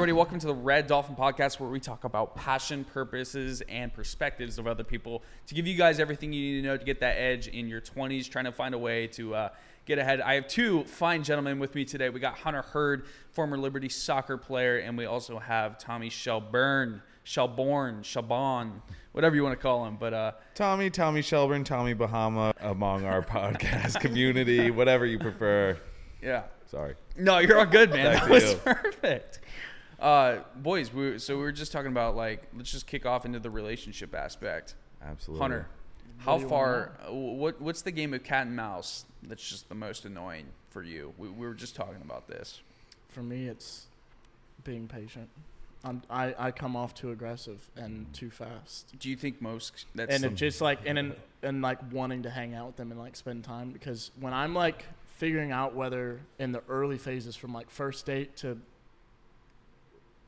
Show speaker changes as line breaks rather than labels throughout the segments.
everybody? Welcome to the Red Dolphin Podcast, where we talk about passion, purposes, and perspectives of other people to give you guys everything you need to know to get that edge in your 20s, trying to find a way to uh, get ahead. I have two fine gentlemen with me today. We got Hunter Heard, former Liberty soccer player, and we also have Tommy Shelburne, Shelbourne, Shelbon, whatever you want to call him. But uh,
Tommy, Tommy Shelburne, Tommy Bahama among our podcast community, whatever you prefer.
yeah,
Sorry.
No, you're all good, man.
Back
that was
you.
perfect. Uh, boys, we, so we were just talking about like let's just kick off into the relationship aspect.
Absolutely.
Hunter, how far? uh, What what's the game of cat and mouse that's just the most annoying for you? We, we were just talking about this.
For me, it's being patient. I'm, I I come off too aggressive and too fast,
Do you think most that's
and it just like and in, and like wanting to hang out with them and like spend time because when I'm like figuring out whether in the early phases from like first date to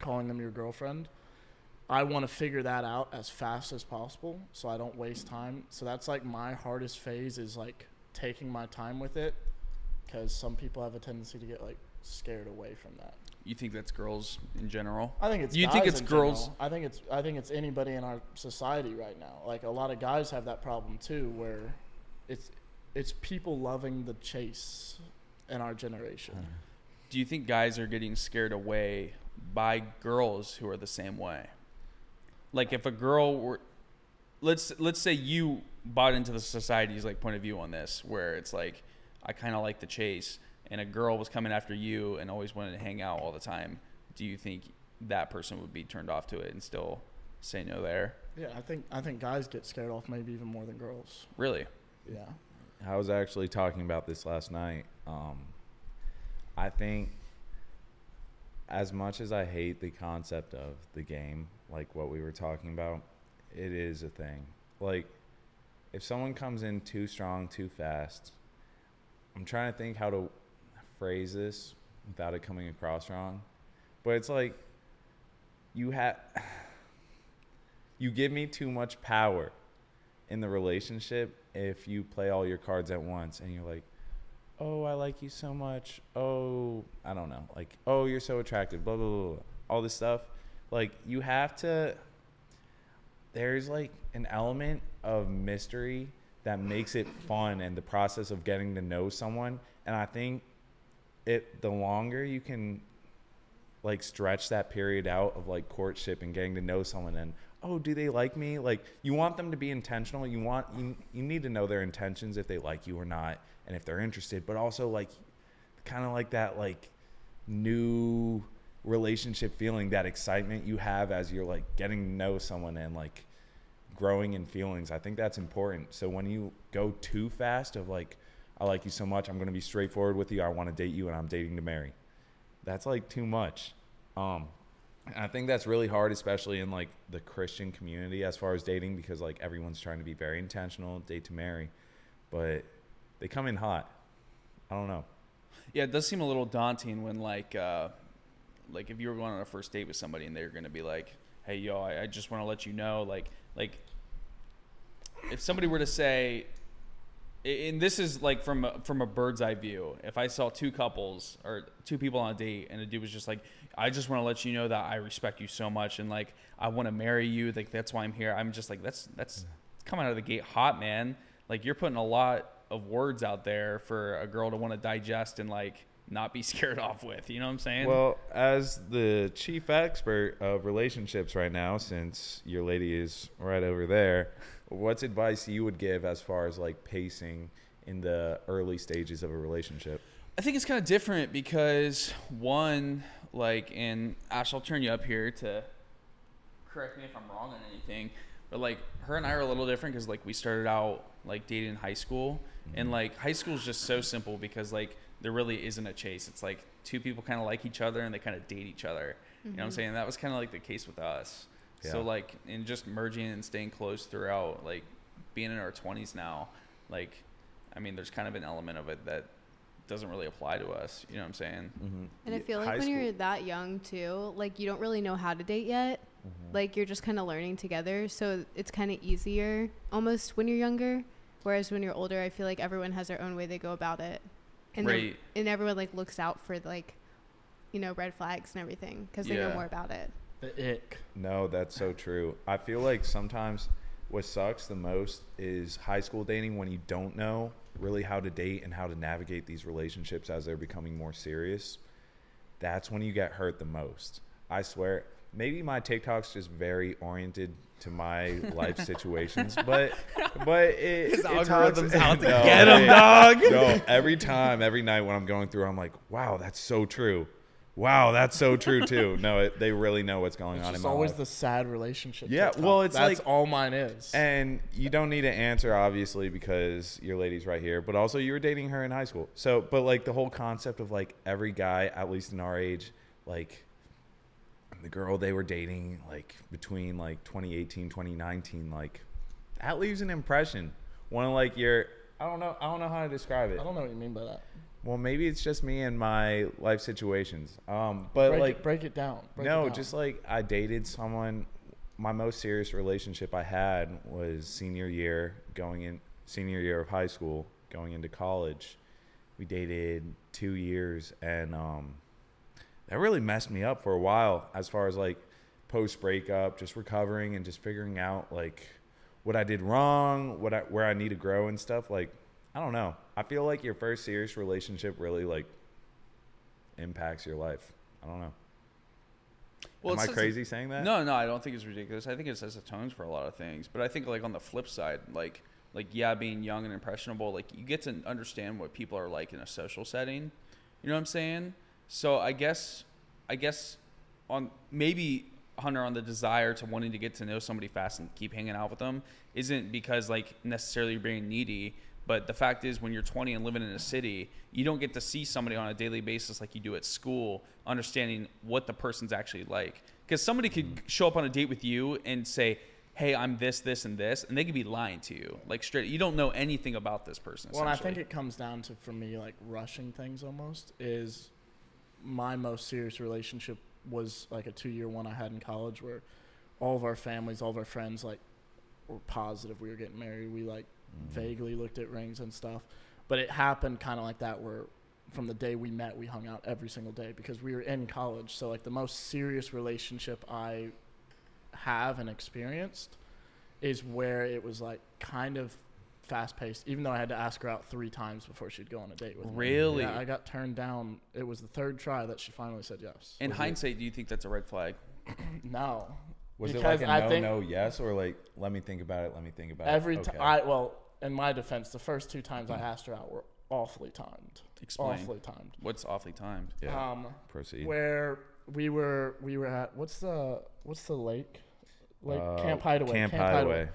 calling them your girlfriend, I want to figure that out as fast as possible so I don't waste time. So that's like my hardest phase is like taking my time with it because some people have a tendency to get like scared away from that.
you think that's girls in general?
I think it's
You think it's
in
girls-
general. I think it's I think it's anybody in our society right now. Like a lot of guys have that problem too where it's it's people loving the chase in our generation. Hmm.
Do you think guys are getting scared away by girls who are the same way? Like if a girl were let's let's say you bought into the society's like point of view on this where it's like I kind of like the chase and a girl was coming after you and always wanted to hang out all the time. Do you think that person would be turned off to it and still say no there?
Yeah, I think I think guys get scared off maybe even more than girls.
Really?
Yeah.
I was actually talking about this last night. Um, I think, as much as I hate the concept of the game, like what we were talking about, it is a thing. Like, if someone comes in too strong, too fast, I'm trying to think how to phrase this without it coming across wrong. But it's like, you have, you give me too much power in the relationship if you play all your cards at once and you're like, oh, I like you so much. Oh, I don't know. Like, oh, you're so attractive, blah, blah, blah, blah. All this stuff. Like, you have to, there's like an element of mystery that makes it fun and the process of getting to know someone. And I think it, the longer you can like stretch that period out of like courtship and getting to know someone and oh do they like me like you want them to be intentional you want you, you need to know their intentions if they like you or not and if they're interested but also like kind of like that like new relationship feeling that excitement you have as you're like getting to know someone and like growing in feelings i think that's important so when you go too fast of like i like you so much i'm going to be straightforward with you i want to date you and i'm dating to marry that's like too much. Um, I think that's really hard, especially in like the Christian community as far as dating, because like everyone's trying to be very intentional, date to marry, but they come in hot. I don't know.
Yeah, it does seem a little daunting when like uh like if you were going on a first date with somebody and they're gonna be like, Hey yo, I, I just wanna let you know, like like if somebody were to say and this is like from a, from a bird's eye view. If I saw two couples or two people on a date, and a dude was just like, "I just want to let you know that I respect you so much, and like I want to marry you. Like that's why I'm here." I'm just like, "That's that's coming out of the gate hot, man. Like you're putting a lot of words out there for a girl to want to digest and like not be scared off with. You know what I'm saying?
Well, as the chief expert of relationships right now, since your lady is right over there, what's advice you would give as far as like pacing in the early stages of a relationship?
I think it's kind of different because one, like, and Ash, I'll turn you up here to correct me if I'm wrong on anything, but like, her and I are a little different because like we started out like dating in high school, and like high school is just so simple because like there really isn't a chase. It's like two people kind of like each other and they kind of date each other. You know what I'm saying? That was kind of like the case with us. So like, in just merging and staying close throughout, like being in our 20s now, like, I mean, there's kind of an element of it that doesn't really apply to us. You know what I'm saying?
Mm-hmm.
And I feel like when you're that young too, like you don't really know how to date yet.
Mm-hmm.
Like you're just kind of learning together, so it's kind of easier almost when you're younger. Whereas when you're older, I feel like everyone has their own way they go about it, and they're-
Right.
and everyone like looks out for like you know, red flags and everything because they
Yeah.
know more about it.
The ick.
No, that's so true. I feel like sometimes what sucks the most is high school dating when you don't know really how to date and how to navigate these relationships as they're becoming more serious. That's when you get hurt the most. I swear, maybe my TikTok's just very oriented to my life situations, but but it,
His
it
algorithm's
talks-
out to
No,
get him,
it-
dog.
No, every time, every night when I'm going through, I'm like, wow, that's so true. Wow, that's so true too. No, it, they really know what's going
It's
on in
just
my
always
life.
the sad relationship.
Yeah,
TikTok.
well, it's
that's
like-
all mine is.
And you don't need to answer obviously because your lady's right here, but also you were dating her in high school. So, but like the whole concept of like every guy, at least in our age, like the girl they were dating like between like 2018, 2019, like that leaves an impression. One of like your I don't know I don't know how to describe it.
I don't know what you mean by that.
Well, maybe it's just me and my life situations. Um, but
break
like
it, break it down. Break
no,
it down.
just like I dated someone. My most serious relationship I had was senior year, going in senior year of high school, going into college. We dated two years, and um, that really messed me up for a while. As far as like post breakup, just recovering and just figuring out like what I did wrong, what I where I need to grow and stuff. Like I don't know. I feel like your first serious relationship really like impacts your life. I don't know.
Well,
Am I crazy saying that?
No, no, I don't think it's ridiculous. I think it sets the tones for a lot of things. But I think like on the flip side, like like yeah, being young and impressionable, like you get to understand what people are like in a social setting. You know what I'm saying? So I guess I guess on maybe Hunter on the desire to wanting to get to know somebody fast and keep hanging out with them isn't because like necessarily you're being needy. But the fact is, when you're 20 and living in a city, you don't get to see somebody on a daily basis like you do at school, understanding what the person's actually like. Because somebody could mm-hmm. show up on a date with you and say, "Hey, I'm this, this, and this," and they could be lying to you, like straight. You don't know anything about this person.
Well, I think it comes down to for me like rushing things almost is my most serious relationship was like a two year one I had in college where all of our families, all of our friends like were positive we were getting married. We like mm-hmm. vaguely looked at rings and stuff. But it happened kind of like that where from the day we met we hung out every single day because we were in college. So like the most serious relationship I have and experienced is where it was like kind of fast paced, even though I had to ask her out three times before she'd go on a date with me.
Really?
Yeah, I got turned down. It was the third try that she finally said yes.
in
Was it-
hindsight, do you think that's a red flag?
No.
Was
Because
it like a
I
no,
think-
no, yes, or like let me think about it? Let me think about
Every
it.
time,
Okay.
I well, in my defense, the first two times I asked her out were awfully timed.
Explain.
Awfully timed.
What's awfully timed?
yeah.
Um,
proceed.
where we were, we were at what's the what's the lake? Like
Uh,
Camp Hydaway.
Camp Hydaway.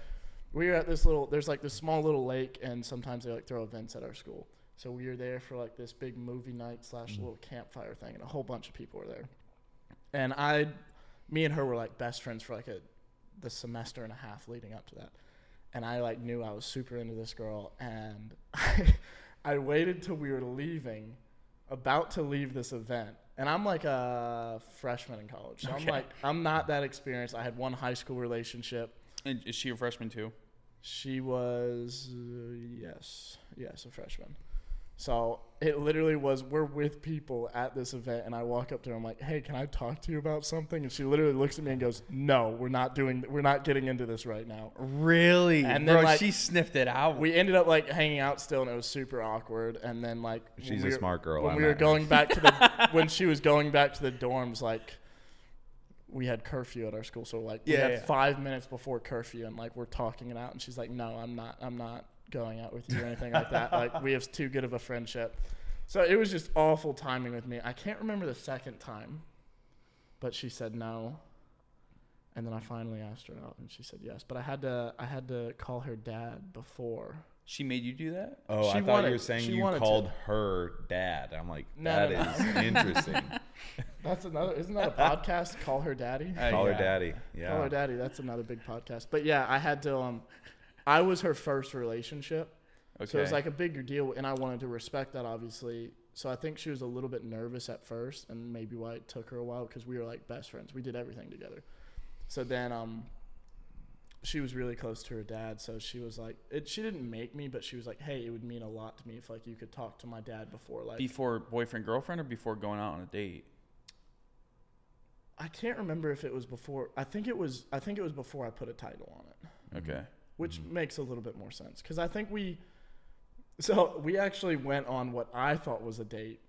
We were at this little there's like this small little lake and sometimes they like throw events at our school. So we were there for like this big movie night slash
Mm.
little campfire thing and a whole bunch of people were there. And i me and her were like best friends for like a the semester and a half leading up to that. And i like knew i was super into this girl and i, I waited till we were leaving about to leave this event. And i'm like a freshman in college so i'm like i'm not that experienced. I had one high school relationship
And is she a freshman too?
she was uh, yes, yes, a freshman. So it literally was we're with people at this event, and I walk up to her. I'm like, "Hey, can I talk to you about something?" And she literally looks at me and goes, "No, we're not doing. We're not getting into this right now."
Really?
And
Bro,
then, like,
she sniffed it out.
We ended up like hanging out still, and it was super awkward. And then like
She's
we
a
were-
smart girl.
When
I
we were going back to the when she was going back to the dorms, like we had curfew at our school, so like we had
yeah.
five minutes before curfew, and like we're talking it out, and she's like, "No, I'm not. I'm not going out with you or anything like that. Like we have too good of a friendship." So it was just awful timing with me. I can't remember the second time, but she said no. And then I finally asked her out, and she said yes. But I had to, I had to call her dad before.
She made you do that?
Oh,
She
I thought
wanted-
you were saying you
wanted to.
called her dad. I'm like,
No,
that
no,
is interesting.
That's another. Isn't that a podcast? Call her daddy.
Uh,
Call
yeah.
her daddy. Yeah.
Call her daddy. That's another big podcast. But yeah, I had to. Um, I was her first relationship,
Okay.
so it was like a bigger deal, and I wanted to respect that, obviously. So I think she was a little bit nervous at first, and maybe why it took her a while because we were like best friends. We did everything together. So then, um, she was really close to her dad, so she was like, it. She didn't make me, but she was like, hey, it would mean a lot to me if like you could talk to my dad before, like.
before boyfriend girlfriend or before going out on a date?
I can't remember if it was before. I think it was. I think it was before I put a title on it,
Okay.
which
Mhm.
makes a little bit more sense because I think we. So we actually went on what I thought was a date,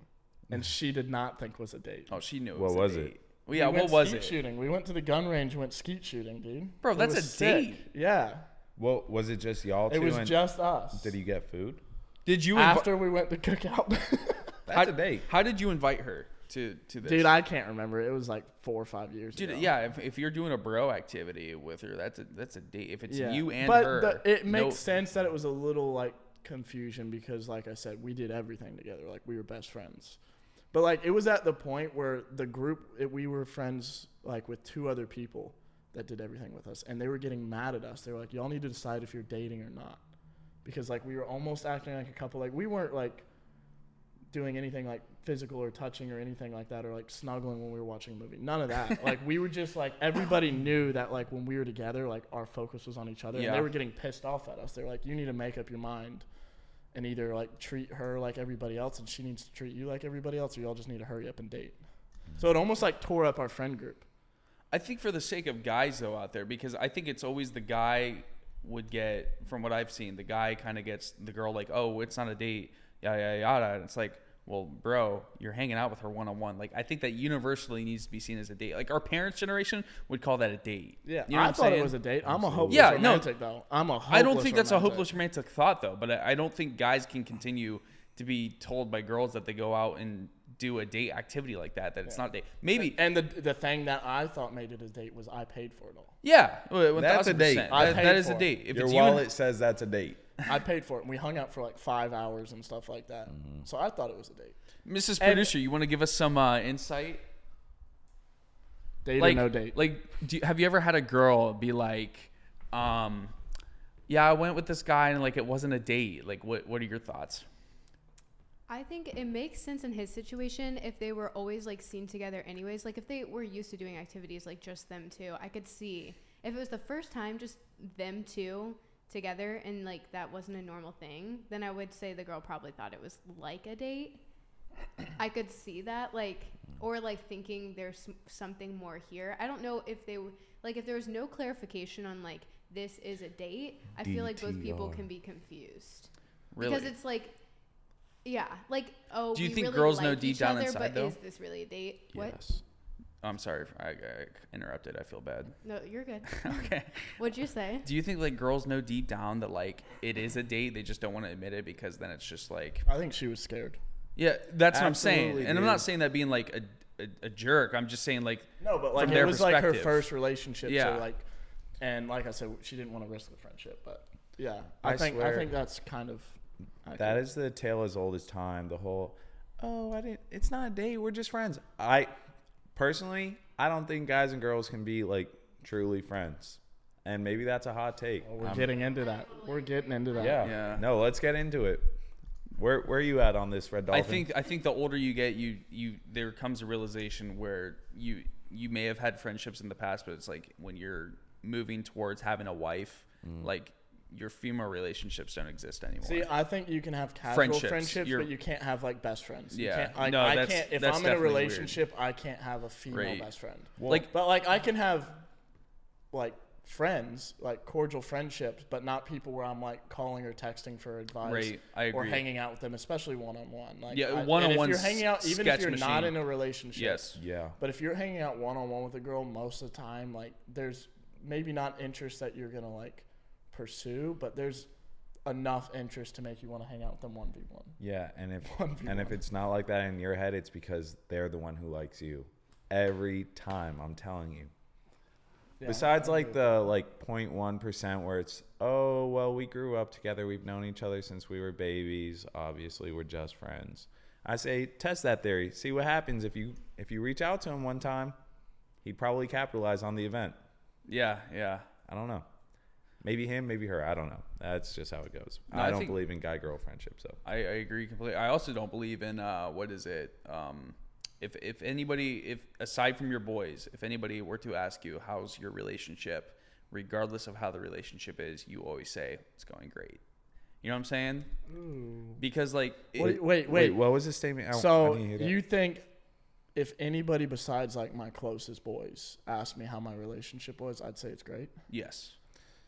and she did not think was a date.
Oh, she knew. It
What
was, a
was it?
Date. Well, yeah.
We
What
went
was
skeet
it?
Shooting. We went to the gun range. and Went skeet shooting, dude.
Bro,
It
that's
was
a
sick.
date.
Yeah,
Well, was it just y'all two?
it was
and
just us.
did he get food?
Did you? Invi-
After we went to cookout.
That's
How-
a date.
how did you invite her to to this?
Dude, I can't remember. It was like four or five years ago.
Dude,
ago.
yeah. If, if you're doing a bro activity with her, that's a that's a date. If it's
Yeah.
you and
but
her,
the- it makes
no-
sense that it was a little like confusion because, like I said, we did everything together. Like we were best friends. But like it was at the point where the group it, we were friends like with two other people that did everything with us, and they were getting mad at us. They were like, "Y'all need to decide if you're dating or not," because like we were almost acting like a couple. Like we weren't like doing anything like physical or touching or anything like that or like snuggling when we were watching a movie. None of that. like we were just like everybody knew that like when we were together, like our focus was on each other.
yeah.
And they were getting pissed off at us. They're like, You need to make up your mind and either like treat her like everybody else and she needs to treat you like everybody else or y'all just need to hurry up and date. So it almost like tore up our friend group.
I think for the sake of guys though out there, because I think it's always the guy would get from what I've seen, the guy kind of gets the girl like, oh, it's not a date, yada yada yada. And it's like, well, bro, you're hanging out with her one on one. Like I think that universally needs to be seen as a date. Like our parents' generation would call that a date.
Yeah.
you know
I
what I'm
thought
saying?
it was a date. I'm a hopeless
Yeah, no.
romantic though. I'm a hopeless
I don't think that's a hopeless romantic thought though, but I I don't think guys can continue to be told by girls that they go out and do a date activity like that that it's not a date. Maybe
And the the thing that I thought made it a date was I paid for it all.
yeah, one
That's a date.
I
That-
paid
that is a
for it.
date. If
Your
it's you and-
wallet says that's a date.
I paid for it. And we hung out for like five hours and stuff like that. So I thought it was a date.
Mrs.
And-
Producer, you want to give us some uh, insight?
Date
like,
or no date.
Like, do you, have you ever had a girl be like, um, "Yeah, I went with this guy and like it wasn't a date." Like, what what are your thoughts?
I think it makes sense in his situation if they were always like seen together anyways. Like if they were used to doing activities like just them two, I could see. If it was the first time just them two together and like that wasn't a normal thing, then I would say the girl probably thought it was like a date. I could see that like or like thinking there's something more here. I don't know if they w- like if there was no clarification on like this is a date, I feel like both people
DTR.
can be confused.
Really?
Because it's like, yeah, like oh.
Do you
we
think
really
girls know
like
deep
each
down
other,
inside,
but
though?
Is this really a date? What?
Yes.
I'm sorry, I, I interrupted. I feel bad.
No, you're good.
okay.
What'd you say?
Do you think like girls know deep down that like it is a date? They just don't want to admit it because then it's just like,
I think she was scared.
yeah, that's what I'm saying.
Absolutely,
And I'm not saying that being like a, a, a jerk. I'm just saying like
No, but like
From
it was like her first relationship.
Yeah.
So like, and like I said, she didn't want to risk the friendship. But yeah, I,
I
think I think that's kind of.
That
accurate.
is the tale as old as time. The whole, oh, I didn't. It's not a date. We're just friends. I personally, I don't think guys and girls can be like truly friends. And maybe that's a hot take.
Well, we're
I'm-
getting into that. We're getting into that.
yeah.
Yeah.
No, let's get into it. Where where are you at on this, Red Dolphin?
I think I think the older you get, you you there comes a realization where you you may have had friendships in the past, but it's like when you're moving towards having a wife,
Mm.
like your female relationships don't exist anymore.
See, I think you can have casual
Friendships,
friendships, but you can't have like best friends. You
Yeah.
can't, like,
No,
I
that's-
can't. If
that's
I'm in a
definitely weird.
relationship, I can't have a female
Right.
best friend.
Well,
like
But like I can have like friends, like cordial friendships, but not people where I'm like calling or texting for advice
right, I
or hanging out with them, especially one on one. Like
Yeah, one-on-one
If you're hanging out, even if you're not in a relationship,
yes,
yeah.
But if you're hanging out one on one with a girl most of the time, like there's maybe not interest that you're gonna like pursue, but there's enough interest to make you want to hang out with them one v one.
Yeah, and if
1v1.
and if it's not like that in your head, it's because they're the one who likes you. Every time, I'm telling you. Besides like the like 0.1 percent where it's oh well we grew up together we've known each other since we were babies obviously we're just friends I say test that theory see what happens if you if you reach out to him one time he'd probably capitalize on the event
yeah, yeah.
I don't know maybe him maybe her I don't know that's just how it goes
No,
I,
I
don't believe in guy girl friendship so
I, I agree completely. I also don't believe in uh, what is it? Um, if if anybody, if aside from your boys, if anybody were to ask you how's your relationship, regardless of how the relationship is, you always say it's going great. You know what I'm saying? Because like, it-
Wait, wait,
wait
wait.
what was the statement I, I
so
didn't hear
you think if anybody besides like my closest boys asked me how my relationship was, I'd say it's great.
Yes.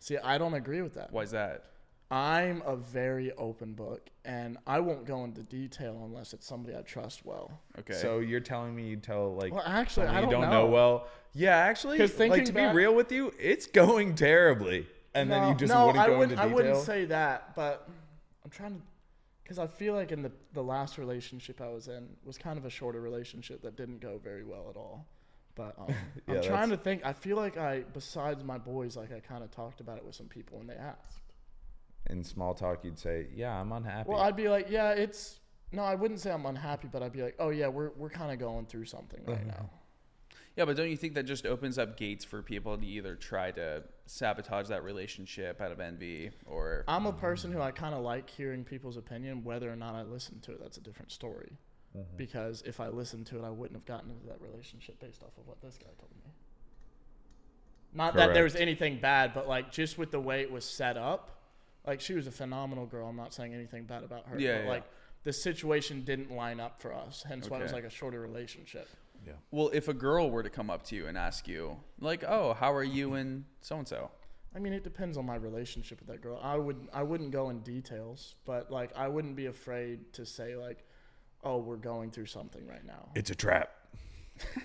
See, I don't agree with that.
Why is that?
I'm a very open book, and I won't go into detail unless it's somebody I trust well.
Okay.
So you're telling me you tell like
Well, actually, I don't
don't
know.
know. well? Yeah, actually,
'Cause
like
thinking
to
back-
be real with you, it's going terribly, and then you just
no,
wouldn't
I
go
wouldn't,
into
I wouldn't say that, but I'm trying to, because I feel like in the the last relationship I was in was kind of a shorter relationship that didn't go very well at all. But um,
Yeah,
I'm trying to think. I feel like I, besides my boys, like I kind of talked about it with some people when they asked.
In small talk, you'd say, "Yeah, I'm unhappy."
Well, I'd be like, yeah, it's no, I wouldn't say I'm unhappy, but I'd be like, oh yeah, we're we're kind of going through something right now.
Yeah, but don't you think that just opens up gates for people to either try to sabotage that relationship out of envy or
I'm a person who I kind of like hearing people's opinion, whether or not I listen to it. That's a different story.
Mm-hmm.
Because if I listened to it, I wouldn't have gotten into that relationship based off of what this guy told me. Not that there was anything bad, but like just with the way it was set up, like she was a phenomenal girl. I'm not saying anything bad about her.
Yeah,
but
yeah.
like the situation didn't line up for us. Hence why it was like a shorter relationship. Yeah.
Well, if a girl were to come up to you and ask you, like, "Oh, how are you and so and so?"
I mean, it depends on my relationship with that girl. I would I wouldn't go in details, but like I wouldn't be afraid to say like, "Oh, we're going through something right now."
it's a trap.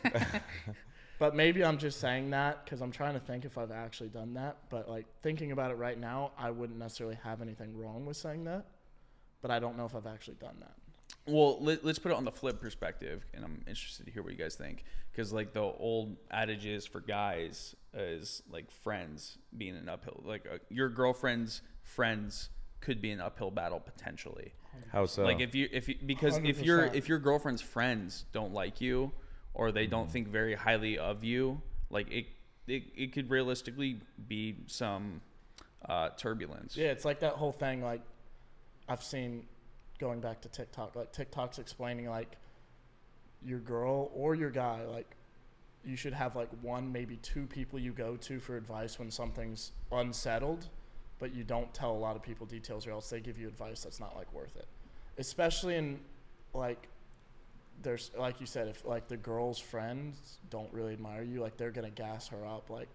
But maybe I'm just saying that because I'm trying to think if I've actually done that. But like thinking about it right now, I wouldn't necessarily have anything wrong with saying that. But I don't know if I've actually done that.
Well, let, let's put it on the flip perspective, and I'm interested to hear what you guys think. Because like the old adages for guys is like friends being an uphill, like uh, your girlfriend's friends could be an uphill battle potentially.
How so?
Like if you if you, because if your
100%.
if your girlfriend's friends don't like you or they don't think very highly of you, like it it, it could realistically be some uh, turbulence.
Yeah, it's like that whole thing. Like I've seen going back to TikTok. Like TikTok's explaining like your girl or your guy. Like you should have like one, maybe two people you go to for advice when something's unsettled, but you don't tell a lot of people details, or else they give you advice that's not like worth it. Especially in like there's like you said, if like the girl's friends don't really admire you, like they're gonna gas her up, like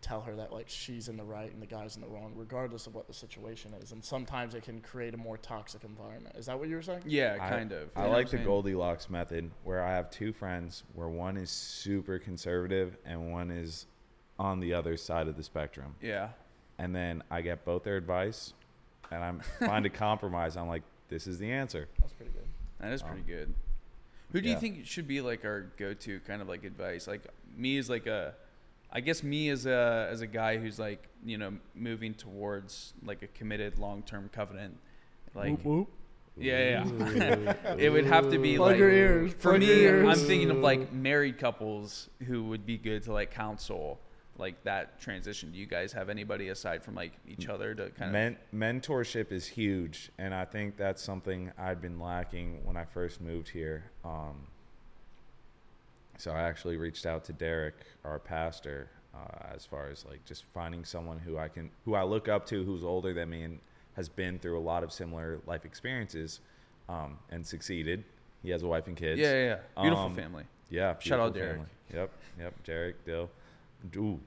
tell her that like she's in the right and the guy's in the wrong, regardless of what the situation is. And sometimes it can create a more toxic environment. Is that what you were saying?
Yeah,
I-
kind of.
I
You
like the? Goldilocks method, where I have two friends, where one is super conservative and one is on the other side of the spectrum,
Yeah.
And then I get both their advice, and I'm find a compromise. I'm like, this is the answer.
That's pretty good.
That is pretty
Um,
good. Who do you think should be like our go-to kind of like advice? Like me is like a, I guess me as a as a guy who's like you know moving towards like a committed long-term covenant. Like
whoop, whoop.
yeah, yeah. it would have to be
Plug
like
your ears.
for
plug
me.
your ears.
I'm thinking of like married couples who would be good to like counsel like that transition. Do you guys have anybody aside from like each other to kind of?
Mentorship is huge, and I think that's something I'd been lacking when I first moved here. Um, so I actually reached out to Derek, our pastor, uh, as far as like just finding someone who I can, who I look up to, who's older than me and has been through a lot of similar life experiences, um, and succeeded. He has a wife and kids.
Yeah, yeah, yeah. Beautiful
Um,
family.
Yeah.
Shout out Derek.
family. Yep. Yep. Derek, Dill. Ooh,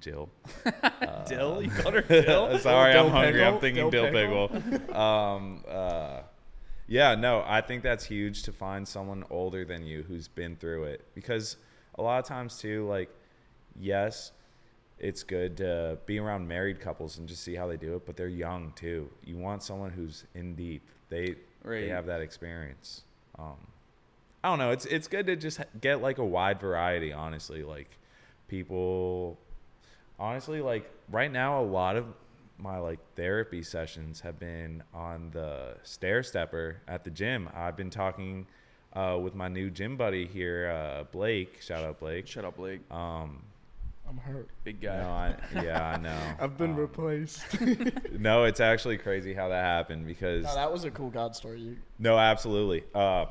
Jill.
Dill, you called her Dill.
Sorry,
Dill
I'm hungry. I'm thinking
Dill
dill pickle. um, uh, yeah, no, I think that's huge to find someone older than you who's been through it because a lot of times too, like, yes, it's good to be around married couples and just see how they do it, but they're young too. You want someone who's in deep. They
Right.
they have that experience. Um, I don't know. It's it's good to just get like a wide variety. Honestly, like people honestly like right now a lot of my like therapy sessions have been on the stair stepper at the gym i've been talking uh, with my new gym buddy here uh, blake shout out blake
Shut up, Blake.
um
I'm hurt.
Big
no,
guy.
I, yeah i know
I've been
Um,
replaced.
no it's actually crazy how that happened because
no, that was a cool God story.
No, absolutely. Um,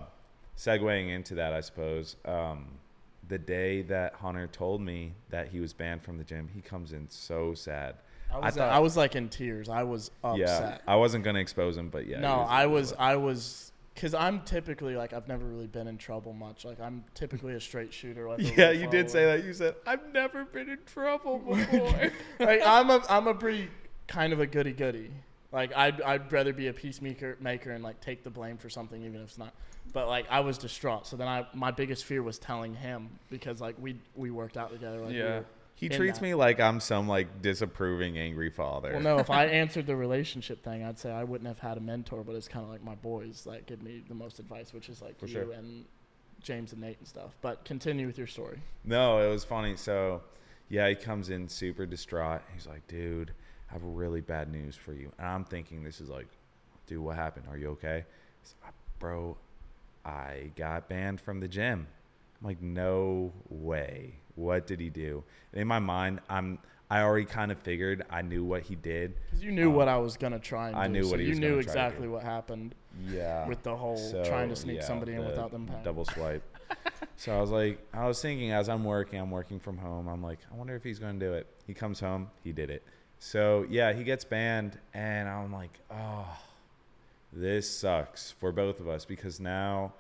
segueing into that, I suppose. Um, the day that Hunter told me that he was banned from the gym, he comes in so sad.
I was, uh,
thought-
I was like in tears. I was upset.
Yeah, I wasn't gonna expose him, but yeah.
no, I was, I was Cause I'm typically like I've never really been in trouble much. Like I'm typically a straight shooter. Like
Yeah, you did say that. You said I've never been in trouble before.
like I'm a I'm a pretty kind of a goody goody. Like I'd I'd rather be a peacemaker maker and like take the blame for something even if it's not. But like I was distraught. So then I my biggest fear was telling him because like we we worked out together. Like,
Yeah.
were-
he treats
that.
me like I'm some like disapproving angry father.
Well, no. If I answered the relationship thing, I'd say I wouldn't have had a mentor. But it's kind of like my boys that give me the most advice, which is like
For
you
sure.
and James and Nate and stuff. But continue with your story.
No, it was funny. So, yeah, he comes in super distraught. He's like, dude, I have really bad news for you. And I'm thinking, this is like, dude, what happened? Are you okay? He's like, Bro, I got banned from the gym. I'm like, no way. What did he do? And in my mind, I'm, I already kind of figured I knew what he did.
Because you knew
Um,
what I was gonna try and
I
do.
knew
so
what he
you
was
knew
gonna
exactly what happened
Yeah.
with the whole
So,
trying to sneak
yeah,
somebody in
the
without them paying.
Double swipe. so I was like, I was thinking as I'm working, I'm working from home. I'm like, I wonder if he's going to do it. He comes home, he did it. So yeah, he gets banned, and I'm like, oh, this sucks for both of us because now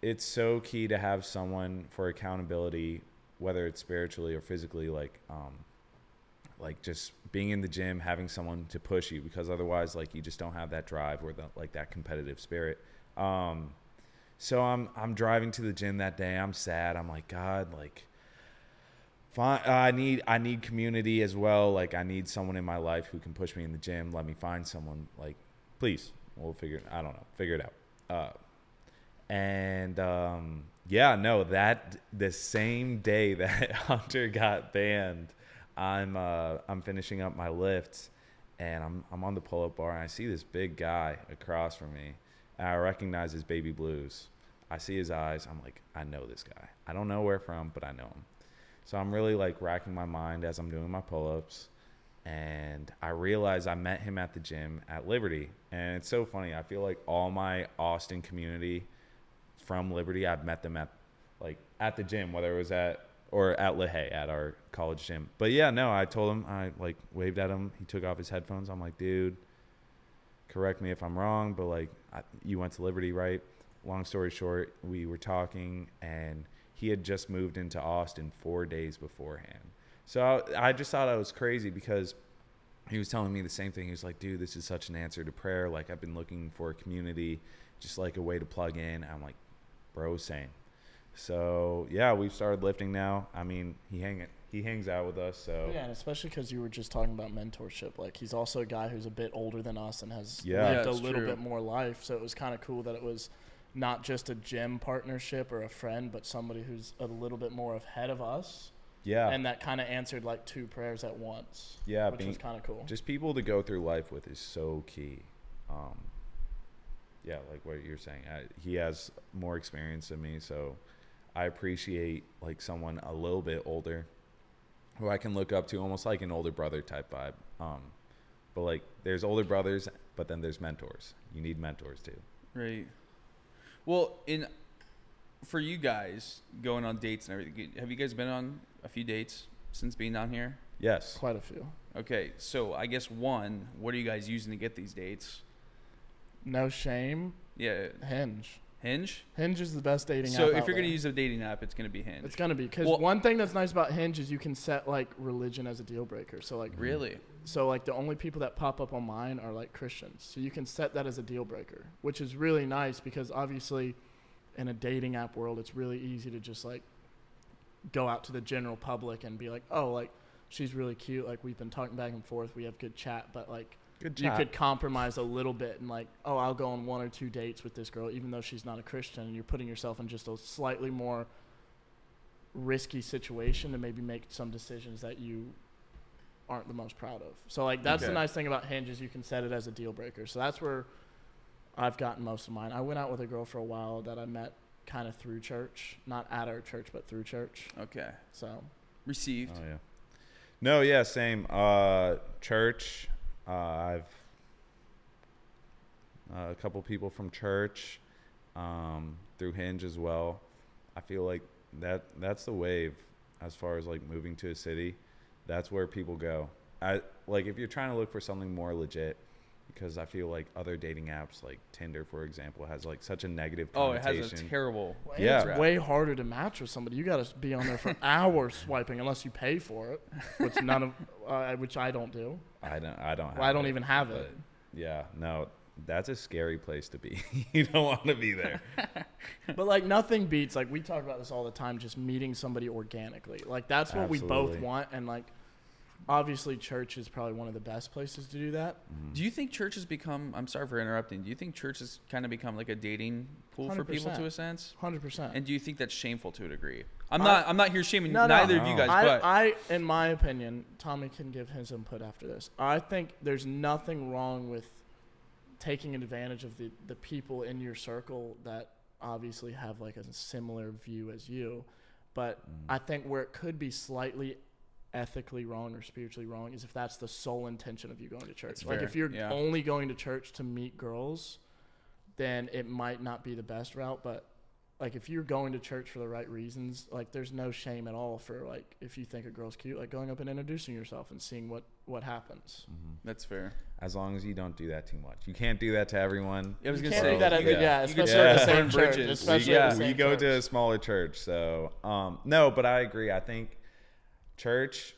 it's so key to have someone for accountability, whether it's spiritually or physically, like, um, like just being in the gym, having someone to push you, because otherwise, like, you just don't have that drive or the, like that competitive spirit. Um, so I'm I'm driving to the gym that day. I'm sad. I'm like, God, like, fine. I need I need community as well. Like, I need someone in my life who can push me in the gym. Let me find someone. Like, please, we'll figure. it I don't know. Figure it out. Uh, and um, yeah, no, that the same day that Hunter got banned, I'm uh, I'm finishing up my lifts, and I'm I'm on the pull up bar, and I see this big guy across from me. And I recognize his baby blues. I see his eyes. I'm like, I know this guy. I don't know where from, but I know him. So I'm really like racking my mind as I'm doing my pull ups. And I realized I met him at the gym at Liberty. And it's so funny. I feel like all my Austin community from Liberty, I've met them at like at the gym, whether it was at or at LaHaye at our college gym. But yeah, no, I told him I like waved at him. He took off his headphones. I'm like, dude, correct me if I'm wrong, but like I, you went to Liberty, right? Long story short, we were talking and he had just moved into Austin four days beforehand. So I, I just thought I was crazy because he was telling me the same thing. He was like, dude, this is such an answer to prayer. Like, I've been looking for a community, just like a way to plug in. I'm like, bro, same. So, yeah, we've started lifting now. I mean, he hang he hangs out with us. So,
Yeah, and especially because you were just talking about mentorship. Like he's also a guy who's a bit older than us and has
Yeah.
lived a little
true.
bit more life. So it was kind of cool that it was not just a gym partnership or a friend, but somebody who's a little bit more ahead of us,
yeah.
and that kind of answered like two prayers at once.
Yeah,
which
being-
was kind of cool.
just people to go through life with is so key. Um, yeah, like what you're saying. I, he has more experience than me, so I appreciate like someone a little bit older who I can look up to, almost like an older brother type vibe. Um, but like, there's older brothers, but then there's mentors. You need mentors too.
Right. Well, in for you guys going on dates and everything, have you guys been on a few dates since being down here?
Yes.
Quite a few.
Okay, so I guess one, what are you guys using to get these dates?
No shame.
Yeah,
Hinge.
Hinge.
Hinge is the best dating
So
app.
So
if
you're gonna use a dating app, it's gonna be Hinge.
It's gonna be because
Well-
one thing that's nice about Hinge is you can set like religion as a deal breaker. So like
really.
so like the only people that pop up on mine are like Christians. So you can set that as a deal breaker, which is really nice because obviously in a dating app world it's really easy to just like go out to the general public and be like, "Oh, like she's really cute. Like we've been talking back and forth. We have good chat, but like
Good
you could compromise a little bit and like, oh, I'll go on one or two dates with this girl, even though she's not a Christian, and you're putting yourself in just a slightly more risky situation to maybe make some decisions that you aren't the most proud of. So like that's the nice thing about Hinge is you can set it as a deal breaker. So that's where I've gotten most of mine. I went out with a girl for a while that I met kind of through church, not at our church, but through church.
Okay.
So
Received.
Oh yeah. No, yeah, same. Uh, church. Uh, I've uh, a couple people from church um, through Hinge as well. I feel like that that's the wave as far as like moving to a city. That's where people go. I like if you're trying to look for something more legit. Because I feel like other dating apps, like Tinder, for example, has like such a negative
Oh, it has a terrible.
Well,
Yeah.
It's way harder to match with somebody. You got to be on there for hours swiping unless you pay for it, which none of, uh, which I don't do.
I don't. I don't. Have
Well, I don't
it,
even have it.
Yeah. No. That's a scary place to be. you don't want to be there.
But like nothing beats like we talk about this all the time. Just meeting somebody organically. Like that's what we both want. And like, obviously, church is probably one of the best places to do that. Mm-hmm.
Do you think church has become? I'm sorry for interrupting. Do you think church has kind of become like a dating pool for people to
100%.
a sense?
Hundred percent.
And do you think that's shameful to a degree? I'm
I-
not. I'm not here shaming
No, no.
neither of you guys,
I,
but
I, in my opinion, Tommy can give his input after this. I think there's nothing wrong with taking advantage of the, the people in your circle that obviously have like a similar view as you. But mm. I think where it could be slightly ethically wrong or spiritually wrong is if that's the sole intention of you going to church.
That's
like
fair,
if you're
yeah.
only going to church to meet girls, then it might not be the best route. But like if you're going to church for the right reasons, like there's no shame at all for like if you think a girl's cute, like going up and introducing yourself and seeing what what happens.
that's fair.
As long as you don't do that too much. You can't do that to everyone.
I was
You
gonna
can't
say
do that at the,
yeah.
yeah,
You could
especially
start
at the
to
same
burn
church.
bridges.
Especially
yeah,
at the same
we go
church.
to a smaller church. So um, no, but I agree. I think church.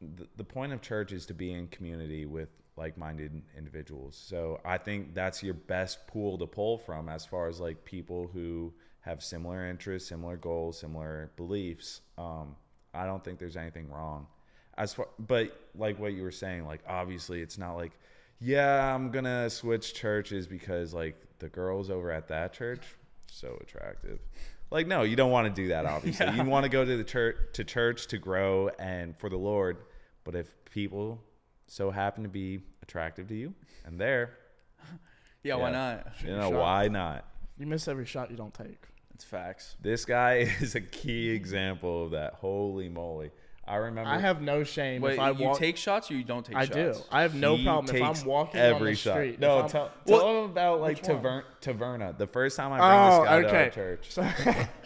The, the point of church is to be in community with like-minded individuals. So I think that's your best pool to pull from as far as like people who have similar interests, similar goals, similar beliefs. Um, I don't think there's anything wrong. As far, but like what you were saying, like obviously it's not like, yeah, I'm gonna switch churches because like the girls over at that church so attractive. Like no, you don't want to do that. Obviously, you want to go to the church to church to grow and for the Lord. But if people so happen to be attractive to you and there,
Yeah, why
Yeah.
not?
you know
shot.
why not?
You miss every shot you don't take.
It's facts.
This guy is a key example of that. Holy moly! I remember.
I have no shame
Wait,
if I
you
walk.
take shots or you don't take shots.
I
shots?
do. I have no
He
problem if
takes
I'm walking on
every
the
shot.
street.
No,
if I'm-
tell,
Well,
him about like
which one?
Taverna. The first time I bring
Oh,
this guy to our church.
So,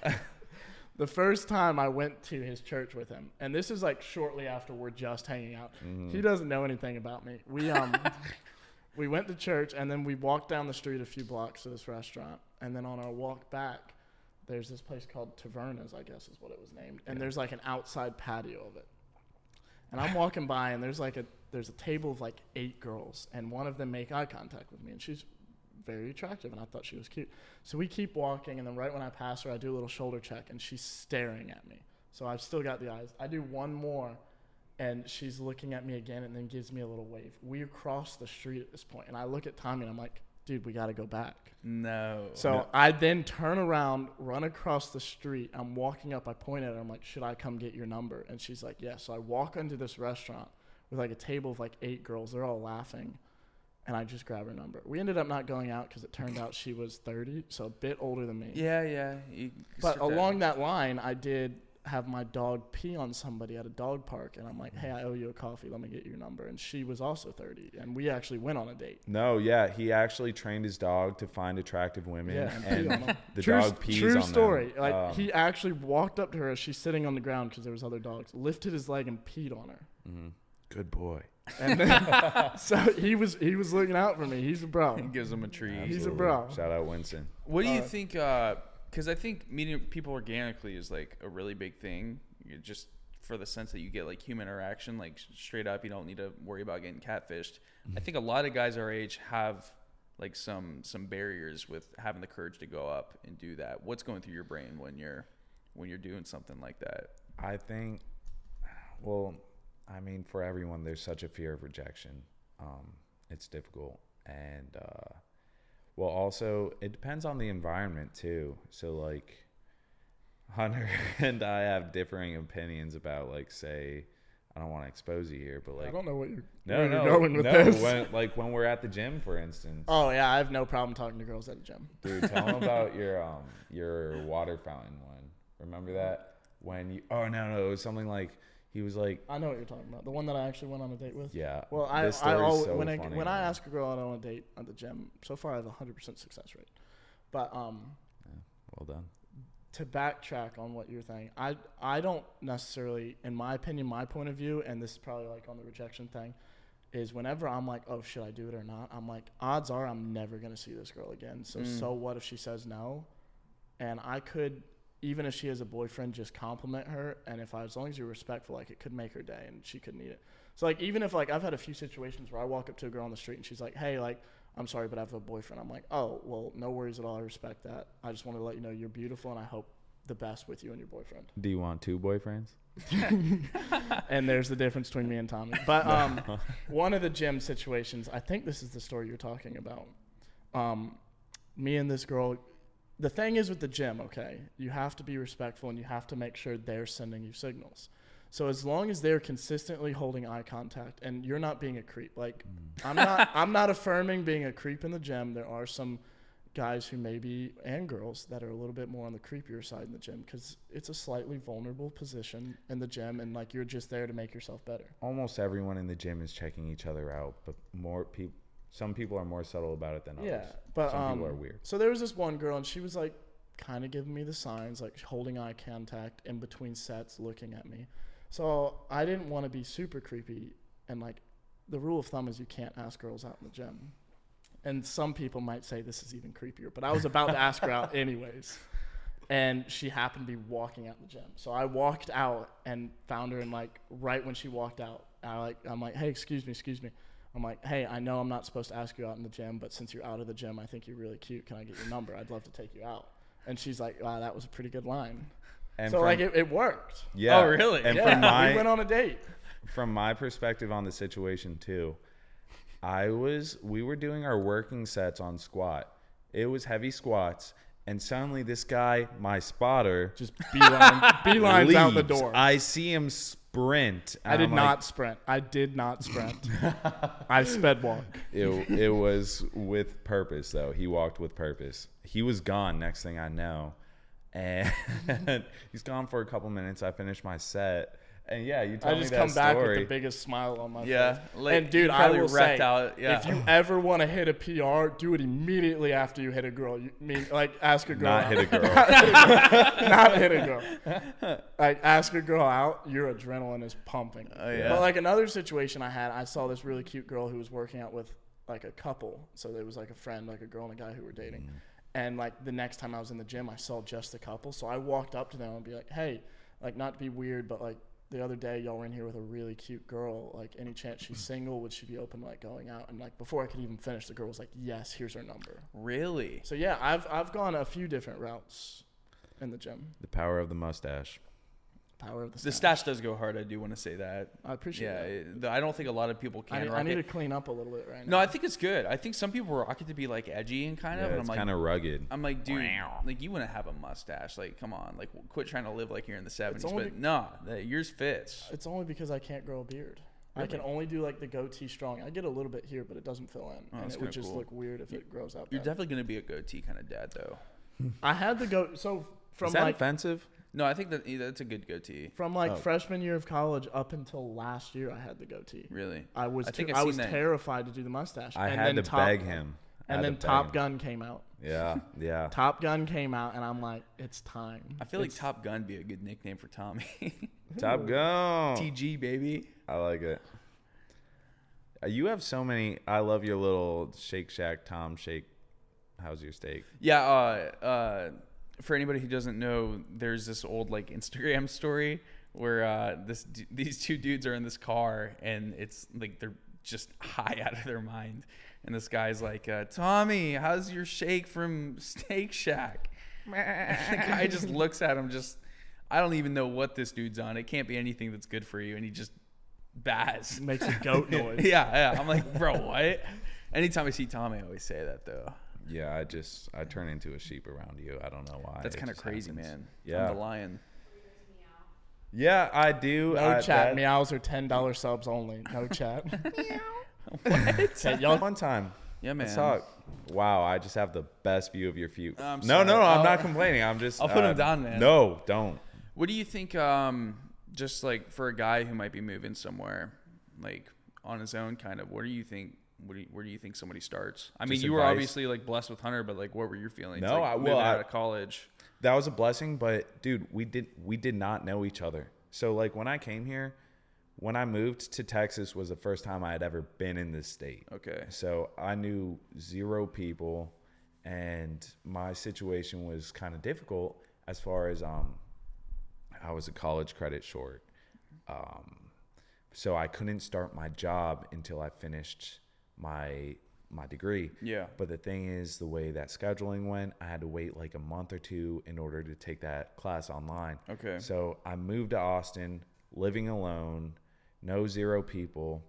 the first time I went to his church with him, and this is like shortly after we're just hanging out.
Mm-hmm.
He doesn't know anything about me. We um, we went to church, and then we walked down the street a few blocks to this restaurant, and then on our walk back, there's this place called Tavernas, I guess is what it was named, and there's like an outside patio of it. And I'm walking by, and there's like a there's a table of like eight girls, and one of them make eye contact with me, and she's very attractive, and I thought she was cute. So we keep walking, and then right when I pass her, I do a little shoulder check, and she's staring at me. So I've still got the eyes. I do one more, and she's looking at me again, and then gives me a little wave. We cross the street at this point, and I look at Tommy, and I'm like, dude, we got to go back.
No.
So I then turn around, run across the street. I'm walking up. I point at her. I'm like, "Should I come get your number?" And she's like, "Yes." So I walk into this restaurant with like a table of like eight girls. They're all laughing, and I just grab her number. We ended up not going out because it turned out she was 30, so a bit older than me.
yeah, yeah. You
But
start that-
along that line, I did have my dog pee on somebody at a dog park, and I'm like, "Hey, I owe you a coffee. Let me get your number." And she was also 30, and we actually went on a date.
No, yeah, he actually trained his dog to find attractive women,
Yeah, and
and
pee on them.
the
true,
dog pees
true
on them.
story. Like
Um,
he actually walked up to her as she's sitting on the ground because there was other dogs. Lifted his leg and peed on her.
mhm. Good boy.
And then, so he was he was looking out for me. He's a bro.
He gives them a treat.
He's a
Absolutely.
bro.
Shout out Winston.
What do you
Uh,
think? Because I think meeting people organically is like a really big thing. You just for the sense that you get like human interaction, like straight up, you don't need to worry about getting catfished. I think a lot of guys our age have like some some barriers with having the courage to go up and do that. What's going through your brain when you're when you're doing something like that?
I think, well, I mean, for everyone, there's such a fear of rejection. Um, it's difficult, and uh, well, also it depends on the environment too. So, like, Hunter and I have differing opinions about, like, say, I don't want to expose you here, but like, I
don't know what you're,
no,
where
no,
you're going with
no,
this.
when, like when we're at the gym, for instance.
oh yeah, I have no problem talking to girls at the gym.
Dude, tell them about your um your water fountain one. Remember that when you? Oh no, no, it was something like he was like,
I know what you're talking about. The one that I actually went on a date with.
yeah.
Well, I,
this
I always,
so
when I when I ask a girl out on a date at the gym, so far I have a hundred percent success rate. But um, yeah,
well done.
to backtrack on what you're saying, I I don't necessarily, in my opinion, my point of view, and this is probably like on the rejection thing, is whenever I'm like, oh, should I do it or not? I'm like, odds are I'm never gonna see this girl again. So
Mm.
so what if she says no? And I could, even if she has a boyfriend, just compliment her. And if I, as long as you're respectful, like it could make her day, and she could need it. So like even if like I've had a few situations where I walk up to a girl on the street and she's like, hey, like I'm sorry, but I have a boyfriend. I'm like, oh, well, no worries at all. I respect that. I just wanted to let you know you're beautiful, and I hope the best with you and your boyfriend.
Do you want two boyfriends?
and there's the difference between me and Tommy. But um, one of the gym situations, I think this is the story you're talking about. Um, me and this girl. The thing is with the gym, okay, you have to be respectful and you have to make sure they're sending you signals. So as long as they're consistently holding eye contact and you're not being a creep, like mm. I'm not, I'm not affirming being a creep in the gym. There are some guys who maybe and girls that are a little bit more on the creepier side in the gym because it's a slightly vulnerable position in the gym and like you're just there to make yourself better.
Almost everyone in the gym is checking each other out, but more people. Some people are more subtle about it than others.
Yeah, but
some
um,
people are weird.
So there was this one girl and she was like kind of giving me the signs, like holding eye contact in between sets, looking at me. So I didn't want to be super creepy and like the rule of thumb is you can't ask girls out in the gym. And some people might say this is even creepier, but I was about to ask her out anyways. And she happened to be walking out the gym. So I walked out and found her and like right when she walked out, I like I'm like, "Hey, excuse me, excuse me." I'm like, "Hey, I know I'm not supposed to ask you out in the gym, but since you're out of the gym, I think you're really cute. Can I get your number? I'd love to take you out." And she's like, "Wow, that was a pretty good line."
And
so
from,
like it, it worked.
yeah.
Oh, really?
And
yeah,
from my
we went on a date.
from my perspective on the situation too, I was we were doing our working sets on squat. It was heavy squats, and suddenly this guy, my spotter,
Just beeline, beelines out the door.
I see him sprint.
I did
I'm
not
like,
sprint. I did not sprint. I sped walk.
it, it was with purpose though. He walked with purpose. He was gone next thing I know. And he's gone for a couple minutes. I finished my set. And yeah, you
I
told me
just
that
come back
story.
with the biggest smile on my
Yeah,
face.
like,
and dude, I will
wrecked
say,
out, yeah.
if you ever want to hit a PR, do it immediately after you hit a girl. You mean like ask a girl,
Not
out.
hit a girl.
not hit a girl. like ask a girl out, your adrenaline is pumping.
Oh, yeah.
But like another situation I had, I saw this really cute girl who was working out with like a couple. So there was like a friend, like a girl and a guy who were dating.
Mm.
And like the next time I was in the gym, I saw just the couple. So I walked up to them and be like, "Hey, like not to be weird, but like the other day y'all were in here with a really cute girl. Like any chance she's single? Would she be open like going out?" And like before I could even finish, the girl was like, "Yes, here's her number."
Really?
So yeah, I've I've gone a few different routes in the gym.
the power of the mustache.
Power of the,
The
stash.
stash does go hard. I do want to say that.
I appreciate
Yeah,
that.
it, the- I don't think a lot of people
I
can
need,
rock
I need
it.
to clean up a little bit right now. No.
I think it's good. I think some people rock it to be like edgy and kind
yeah,
of, and I'm
it's
like,
kind of rugged.
I'm like, dude, like you wouldn't have a mustache. Like, come on, like quit trying to live like you're in the '70s. But
be-
nah, that yours fits.
It's only because I can't grow a beard. I can only do like the goatee strong. I get a little bit here, but it doesn't fill in,
Oh,
and it would just
cool.
look weird if it grows out.
You're
bad.
definitely gonna be a goatee kind of dad, though.
I had the goat. So from
Is that
like
offensive?
No, I think that that's a good goatee.
from like
Oh.
freshman year of college up until last year, I had the goatee.
Really.
I was
I think
ter-
I've
I
seen
was
that.
terrified to do the mustache.
I
and
had
then
to
Top,
beg him. I
And
had
then
to beg
Top
him.
Gun came out.
Yeah, yeah.
Top Gun came out, and I'm like, it's time.
I feel like Top Gun be a good nickname for Tommy.
Top Gun.
TG baby.
I like it. Uh, You have so many. I love your little Shake Shack Tom Shake. How's your steak?
Yeah. Uh, uh, for anybody who doesn't know, there's this old like Instagram story where uh, this these two dudes are in this car and it's like they're just high out of their mind. And this guy's like, uh, Tommy, how's your shake from Steak Shack? And the guy just looks at him, just I don't even know what this dude's on. It can't be anything that's good for you. And he just baz.
makes a goat noise.
yeah, yeah. I'm like, bro, what? Anytime I see Tommy, I always say that though.
Yeah, I just I turn into a sheep around you. I don't know why.
That's kind of crazy,
happens.
man.
Yeah.
I'm the lion.
Yeah, I do.
No
I,
chat.
that-
Meows are ten dollar subs only. No chat.
what?
Hey, y'all
One time.
Yeah, man.
Let's talk. Wow, I just have the best view of your view.
I'm
no, no, no, I'm not complaining. I'm just.
I'll put
uh,
him down, man.
No, don't.
What do you think? Um, just like for a guy who might be moving somewhere, like on his own, kind of. What do you think? What do you, where do you think somebody starts? I mean,
Just
you were
advice?
obviously like blessed with Hunter, but like, what were your feelings?
No,
like,
I- well, I-
out of college.
That was a blessing, but dude, we did we did not know each other. So like when I came here, when I moved to Texas was the first time I had ever been in this state.
Okay.
So I knew zero people, and my situation was kind of difficult as far as um, I was a college credit short. Um, so I couldn't start my job until I finished my my degree.
Yeah.
But the thing is, the way that scheduling went, I had to wait like a month or two in order to take that class online.
Okay.
So I moved to Austin, living alone, no zero people,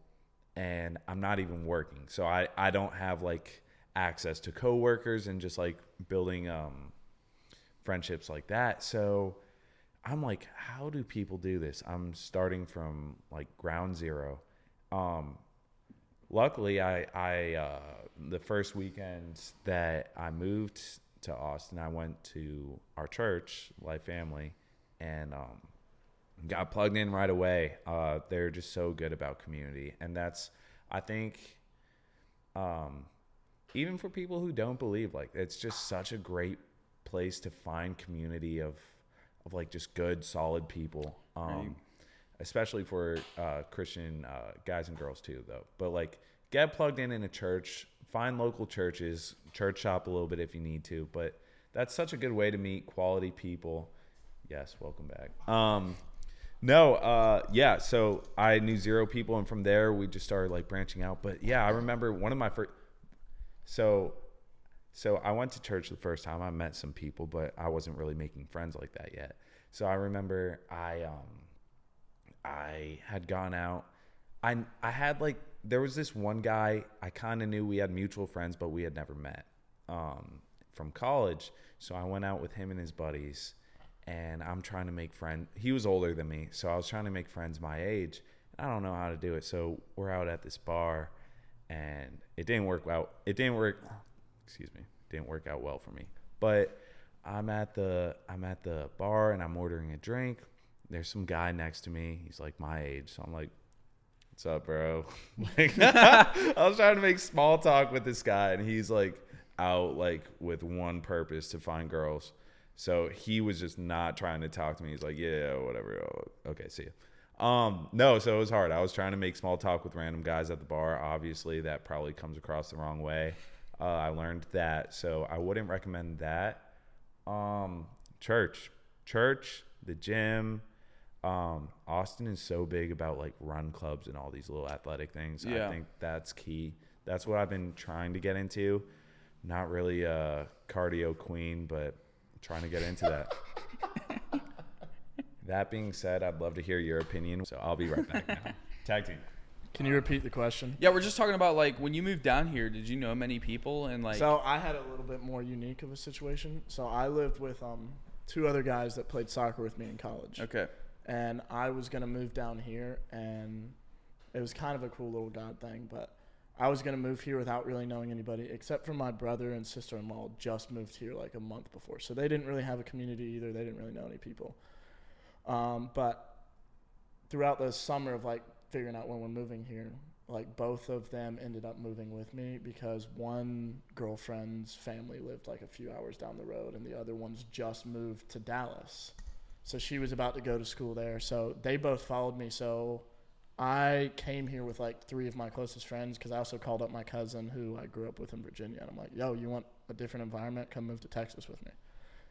and I'm not even working. So I, I don't have like access to coworkers and just like building um, friendships like that. So I'm like, how do people do this? I'm starting from like ground zero. Um, luckily, I, I uh, the first weekend that I moved to Austin, I went to our church, Life Family, and um, got plugged in right away. Uh, they're just so good about community, and that's I think, um, even for people who don't believe, like it's just such a great place to find community of of like just good, solid people. Um. Especially for uh, Christian uh, guys and girls too, though. But like, get plugged in in a church. Find local churches. Church shop a little bit if you need to. But that's such a good way to meet quality people. Yes, welcome back. Um, no, uh, yeah. So I knew zero people, and from there we just started like branching out. But yeah, I remember one of my first. So, so I went to church the first time. I met some people, but I wasn't really making friends like that yet. So I remember I um, I had gone out. I I had like there was this one guy I kind of knew we had mutual friends, but we had never met um, from college. So I went out with him and his buddies, and I'm trying to make friends. He was older than me, so I was trying to make friends my age. I don't know how to do it, so we're out at this bar, and it didn't work out. It didn't work. Excuse me, didn't work out well for me. But I'm at the I'm at the bar and I'm ordering a drink. There's some guy next to me. He's like my age, so I'm like, "What's up, bro?" like, I was trying to make small talk with this guy, and he's like out like with one purpose to find girls. So he was just not trying to talk to me. He's like, "Yeah, whatever. Okay, see you." Um, no, so it was hard. I was trying to make small talk with random guys at the bar. Obviously, that probably comes across the wrong way. Uh, I learned that, so I wouldn't recommend that. Um, church, church, the gym. Um, Austin is so big about like run clubs and all these little athletic things.
Yeah.
I think that's key. That's what I've been trying to get into. Not really a cardio queen, but trying to get into that. that being said, I'd love to hear your opinion. So I'll be right back now. Tag team.
Can you repeat the question?
Yeah, we're just talking about like when you moved down here. Did you know many people and like?
so I had a little bit more unique of a situation. So I lived with um, two other guys that played soccer with me in college,
okay.
And I was gonna move down here, and it was kind of a cool little God thing, but I was gonna move here without really knowing anybody, except for my brother and sister-in-law just moved here like a month before, so they didn't really have a community either. They didn't really know any people, um, but throughout the summer of like figuring out when we're moving here, like both of them ended up moving with me because one girlfriend's family lived like a few hours down the road and the other one's just moved to Dallas. So she was about to go to school there. So they both followed me. So I came here with like three of my closest friends because I also called up my cousin who I grew up with in Virginia. And I'm like, yo, you want a different environment? Come move to Texas with me.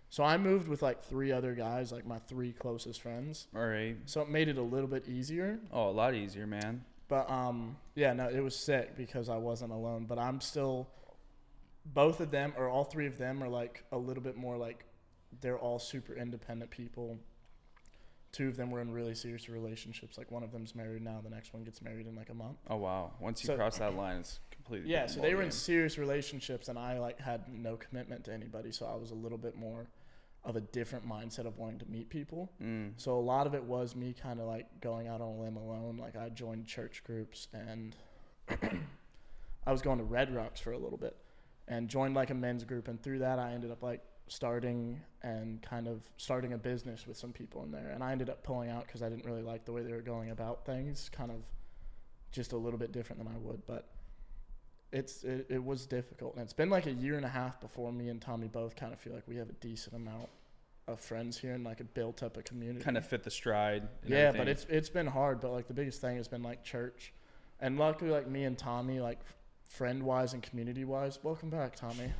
So I moved with like three other guys, like my three closest friends.
All right.
So it made it a little bit easier.
Oh, a lot easier, man.
But um, yeah, no, it was sick because I wasn't alone. But I'm still, both of them or all three of them are like a little bit more like, they're all super independent people. Two of them were in really serious relationships. Like one of them's married now. The next one gets married in like a month.
Oh wow. Once you
So-
cross that line, it's completely.
Yeah, so they were in serious relationships, and I like had no commitment to anybody. So I was a little bit more of a different mindset of wanting to meet people.
Mm.
So a lot of it was me kind of like going out on a limb alone. Like I joined church groups and I was going to Red Rocks for a little bit and joined like a men's group. And through that, I ended up like starting and kind of starting a business with some people in there. And I ended up pulling out because I didn't really like the way they were going about things, kind of just a little bit different than I would. But it's it, it was difficult. And it's been like a year and a half before me and Tommy both kind of feel like we have a decent amount of friends here and like it built up a community.
Kind of fit the stride. and
yeah, but it's it's been hard. But like the biggest thing has been like church, and luckily like me and Tommy like friend wise and community wise. Welcome back, Tommy.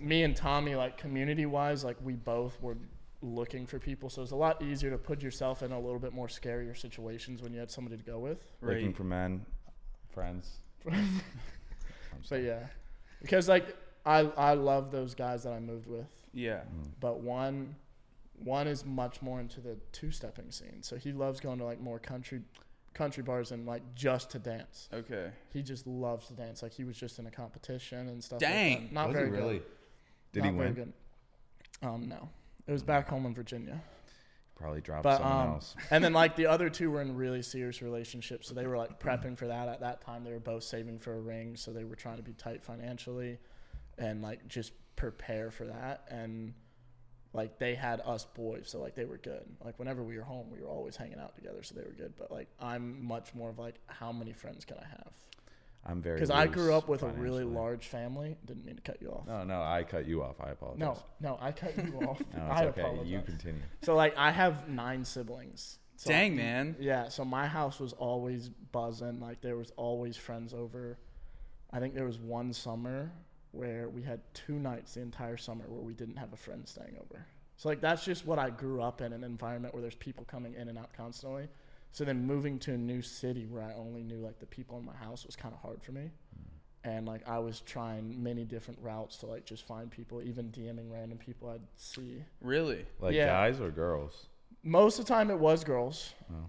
Me and Tommy like community wise like we both were looking for people, so it's a lot easier to put yourself in a little bit more scarier situations when you had somebody to go with.
Looking for men, friends. I'm
But yeah, because like I I love those guys that I moved with,
yeah.
Mm.
but one one is much more into the two stepping scene. So he loves going to like more country country bars and like just to dance.
Okay.
He just loves to dance. Like he was just in a competition and stuff.
Dang.
like that. not
Was
very
really?
good.
Did
Not
he win?
Good. Um, no, it was back home in Virginia.
Probably dropped
But,
someone
um,
else.
And then like the other two were in really serious relationships, so they were like prepping for that. At that time, they were both saving for a ring, so they were trying to be tight financially, and like just prepare for that. And like they had us boys, so like they were good. Like whenever we were home, we were always hanging out together, so they were good. But like I'm much more of like, how many friends can I have?
I'm very
Because I grew up with a really large family. Didn't mean to cut you off.
No, no, I cut you off. I apologize.
No, no, I cut you off.
no,
I
it's okay.
apologize.
You continue.
So like I have nine siblings. So
Dang, man.
Yeah, so my house was always buzzing. Like there was always friends over. I think there was one summer where we had two nights the entire summer where we didn't have a friend staying over. So like that's just what I grew up in an environment where there's people coming in and out constantly. So then moving to a new city where I only knew like the people in my house was kind of hard for me. Mm. And like I was trying many different routes to like just find people, even DMing random people I'd see.
Really?
Like
Yeah.
guys or girls?
Most of the time it was girls.
Oh.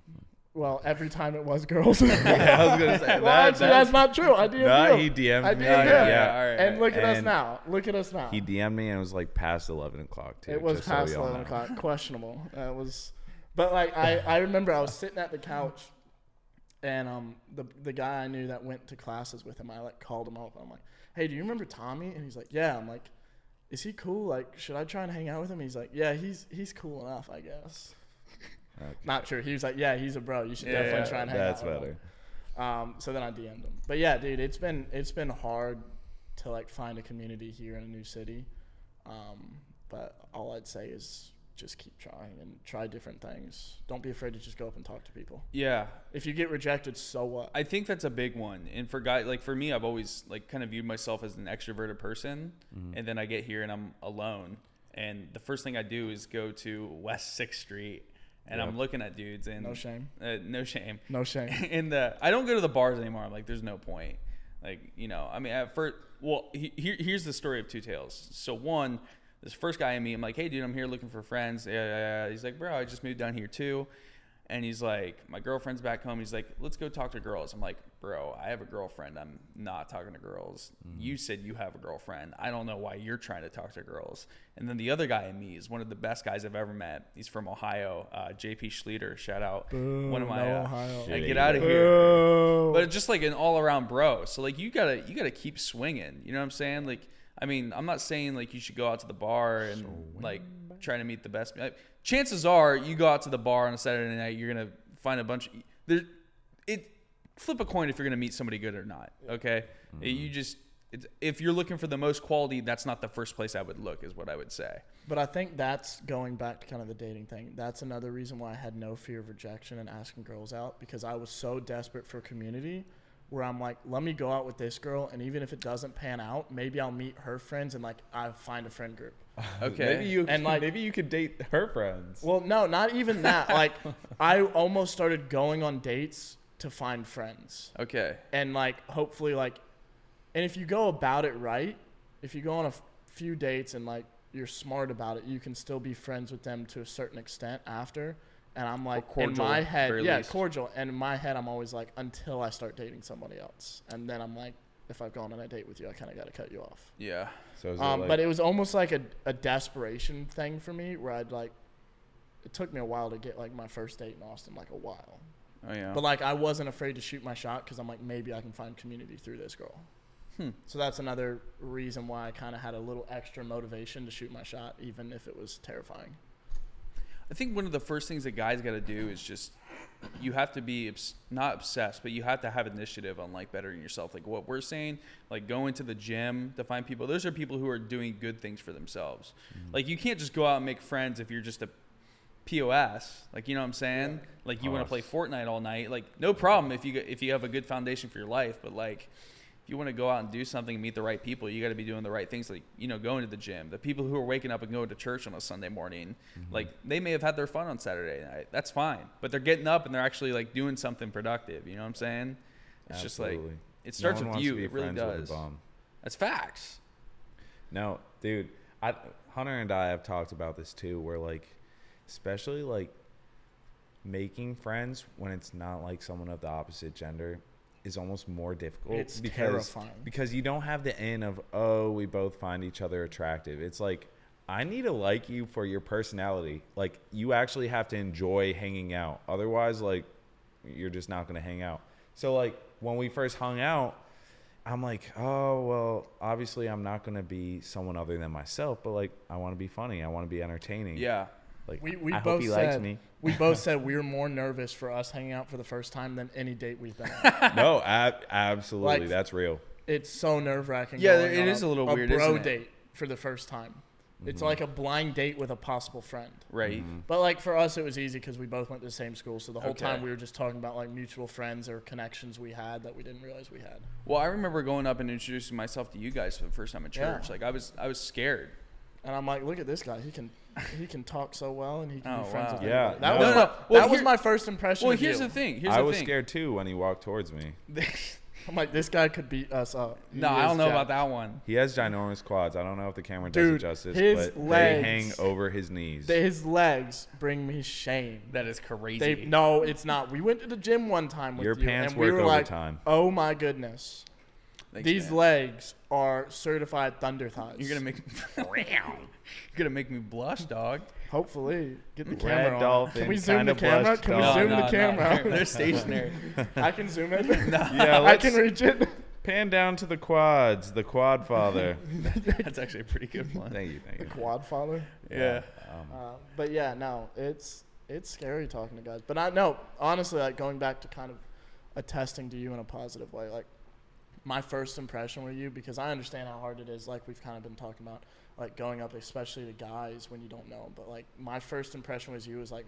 Well, every time it was girls.
yeah, I was gonna say
well, actually, that's not true. I DM'd
Nah,
him.
he DM'd
I
me.
DM'd
yeah,
him.
yeah.
all right.
and look at us now. Look at us now.
He DM'd me and it was like past eleven o'clock too.
it was
just so
past 11
know.
o'clock. Questionable. That was, but like I, I remember I was sitting at the couch, and um the the guy I knew that went to classes with him, I like called him up. I'm like, hey, do you remember Tommy? And he's like, yeah. I'm like, is he cool? Like, should I try and hang out with him? He's like, yeah, he's he's cool enough, I guess.
Okay.
Not true. He was like, yeah, he's a bro. You should
Yeah,
definitely
yeah,
try and hang out with him.
That's better.
Um, so then I DM'd him. But yeah, dude, it's been it's been hard to like find a community here in a new city. Um, but all I'd say is just keep trying and try different things. Don't be afraid to just go up and talk to people.
Yeah.
If you get rejected, so what?
I think that's a big one. And for guy like for me, I've always like kind of viewed myself as an extroverted person,
Mm-hmm.
and then I get here and I'm alone, and the first thing I do is go to West Sixth Street, and I'm looking at dudes and
No shame.
uh, no shame.
No shame.
and the I don't go to the bars anymore. I'm like, there's no point. Like, you know, I mean, at first, well, he, here, here's the story of Two Tales. So one, this first guy I meet, I'm like, hey, dude, I'm here looking for friends. Yeah, yeah, yeah. He's like, bro, I just moved down here too. And he's like, my girlfriend's back home. He's like, let's go talk to girls. I'm like, bro, I have a girlfriend. I'm not talking to girls. You said you have a girlfriend. I don't know why you're trying to talk to girls. And then the other guy I meet is one of the best guys I've ever met. He's from Ohio, uh, JP Schleter. Shout out. one of my
no
uh,
Ohio.
Shitty.
get out of here.
Boo.
But just like an all around bro. So like you gotta you gotta keep swinging. You know what I'm saying? Like I mean I'm not saying like you should go out to the bar and like mm. try to meet the best. Like, chances are you go out to the bar on a Saturday night you're gonna find a bunch. There, it flip a coin if you're gonna meet somebody good or not. Okay, you mm-hmm. just. It's, if you're looking for the most quality, that's not the first place I would look, is what I would say.
But I think that's going back to kind of the dating thing. That's another reason why I had no fear of rejection and asking girls out because I was so desperate for community where I'm like, let me go out with this girl and even if it doesn't pan out, maybe I'll meet her friends and like I find a friend group.
Okay.
Maybe you
And, like-
maybe you could date her friends.
Well, no, not even that. like I almost started going on dates to find friends.
Okay.
and like hopefully like and if you go about it right if you go on a f- few dates and like you're smart about it you can still be friends with them to a certain extent after and i'm like in my head yeah
least.
cordial and in my head i'm always like until i start dating somebody else and then i'm like if i've gone on a date with you i kind of got to cut you off
Yeah.
so is it
um,
like,
but it was almost like a, a desperation thing for me where i'd like it took me a while to get like my first date in austin like a while
Oh yeah.
but like I wasn't afraid to shoot my shot because I'm like maybe I can find community through this girl.
Hmm.
So that's another reason why I kind of had a little extra motivation to shoot my shot, even if it was terrifying.
I think one of the first things that guys got to do is just you have to be obs- not obsessed, but you have to have initiative on like bettering yourself. Like what we're saying, like going to the gym to find people. Those are people who are doing good things for themselves. Mm-hmm. Like you can't just go out and make friends if you're just a POS. Like you know what I'm saying? Like you want to play Fortnite all night. Like no problem if you if you have a good foundation for your life, but like you want to go out and do something and meet the right people, you got to be doing the right things. Like you know, going to the gym. The people who are waking up and going to church on a Sunday morning, mm-hmm. like they may have had their fun on Saturday night. That's fine, but they're getting up and they're actually like doing something productive. You know what I'm saying? It's just like it starts
no
with you. It really
friends with a
does. That's facts.
No, dude. I, Hunter and I have talked about this too. Where like, especially like making friends when it's not like someone of the opposite gender is almost more difficult.
It's
because
terrifying.
because you don't have the end of oh we both find each other attractive. It's like I need to like you for your personality. Like you actually have to enjoy hanging out. Otherwise, like you're just not gonna hang out. So like when we first hung out, I'm like, oh well, obviously I'm not gonna be someone other than myself, but like I want to be funny, I want to be entertaining.
Yeah.
Like
We, we
I
both
hope he
said
likes me.
we both said we were more nervous for us hanging out for the first time than any date we've been on.
no, ab- absolutely,
Like-
that's real.
it's so nerve wracking.
Yeah,
it is
it
on
is a little weird,
bro
isn't it?
date for the first time.
Mm-hmm.
It's like a blind date with a possible friend.
Right.
But like for us, it was easy because we both went to the same school. So the whole
Okay.
time we were just talking about like mutual friends or connections we had that we didn't realize we had.
Well, I remember going up and introducing myself to you guys for the first time at
Yeah.
church. Like I was, I was scared.
And I'm like, look at this guy. He can he can talk so well, and he can
Oh,
be friends
wow.
with
Yeah.
That
no.
was
No,
my,
no, well,
that was my first impression.
Well,
of
here's
you.
the thing. Here's
I
the
was
thing.
scared too when he walked towards me.
I'm like, this guy could beat us up. He
no, I don't know about that one.
He has ginormous quads. I don't know if the camera does it
Dude,
justice,
his
but
legs-
they hang over his knees.
His legs bring me shame.
That is crazy.
They, no, it's not. We went to the gym one time with
Your
you,
pants
and we
work
were like,
overtime.
"Oh my goodness,
Thanks,
these
man.
legs are certified thunder thighs."
You're gonna make. You're gonna make me blush, dog.
hopefully get the
Red
camera. on.
dolphin
Can we zoom
kinda
the camera?
blushed
Can we
dog.
zoom
No,
the
no, no.
camera?
They're stationary.
I can zoom it.
Yeah,
I
let's
can reach it.
pan down to the quads. The quad father.
That's actually a pretty good one.
thank you, thank
The
you.
quad father.
Yeah.
Um,
Uh, but yeah, no, it's it's scary talking to guys. But I know honestly, like going back to kind of attesting to you in a positive way, like my first impression with you, because I understand how hard it is. Like we've kind of been talking about, like going up, especially to guys when you don't know 'em. But like my first impression was you was like,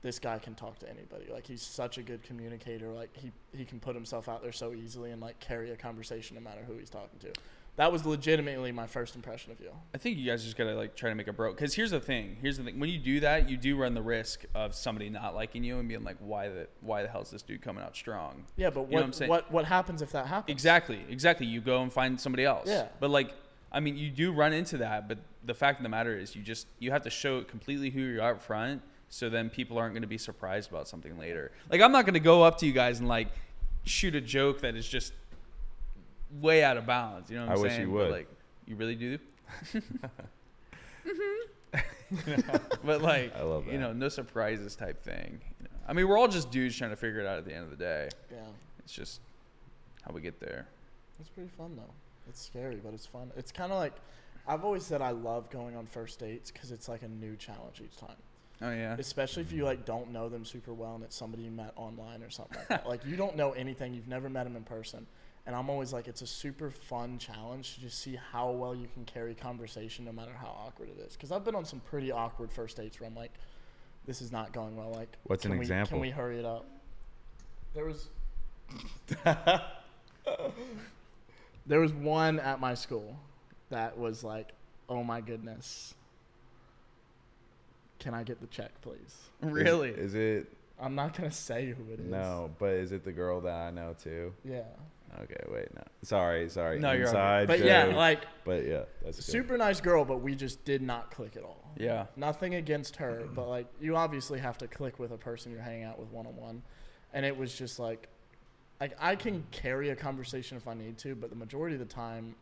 this guy can talk to anybody. Like he's such a good communicator. Like he he can put himself out there so easily and like carry a conversation no matter who he's talking to. That was legitimately my first impression of you.
I think you guys just gotta like try to make a bro. Because here's the thing. Here's the thing. When you do that, you do run the risk of somebody not liking you and being like, "Why the Why the hell is this dude coming out strong?"
Yeah, but
You
what
I'm saying?
what what happens if that happens?
Exactly. Exactly. You go and find somebody else.
Yeah.
But like, I mean, you do run into that. But the fact of the matter is, you just you have to show completely who you are up front. So then people aren't going to be surprised about something later. Like I'm not going to go up to you guys and like shoot a joke that is just way out of bounds. You know what
I'm
I'm
wish
saying?
you
But,
would.
like you really do. Mm-hmm. but like
I love that.
you know, no surprises type thing. You know? I mean, we're all just dudes trying to figure it out at the end of the day.
Yeah,
It's just how we get there.
it's pretty fun though. It's scary, but it's fun. It's kind of like I've always said I love going on first dates because it's like a new challenge each time.
Oh yeah.
Especially if you like don't know them super well and it's somebody you met online or something like that. like you don't know anything, you've never met them in person. And I'm always like, it's a super fun challenge to just see how well you can carry conversation no matter how awkward it is. Because I've been on some pretty awkward first dates where I'm like, this is not going well. Like,
What's an
we-
example?
Can we hurry it up? There was there was one at my school that was like, oh my goodness. Can I get the check, please?
Really?
Is, is it?
I'm not gonna say who it is.
No, but is it the girl that I know too?
Yeah.
Okay, wait, no. Sorry, sorry.
No, you're all
Inside
But yeah, like
But yeah, that's good.
super nice girl, but we just did not click at all.
yeah.
Nothing against her, but like you obviously have to click with a person you're hanging out with one on one, and it was just like, like I can carry a conversation if I need to, but the majority of the time,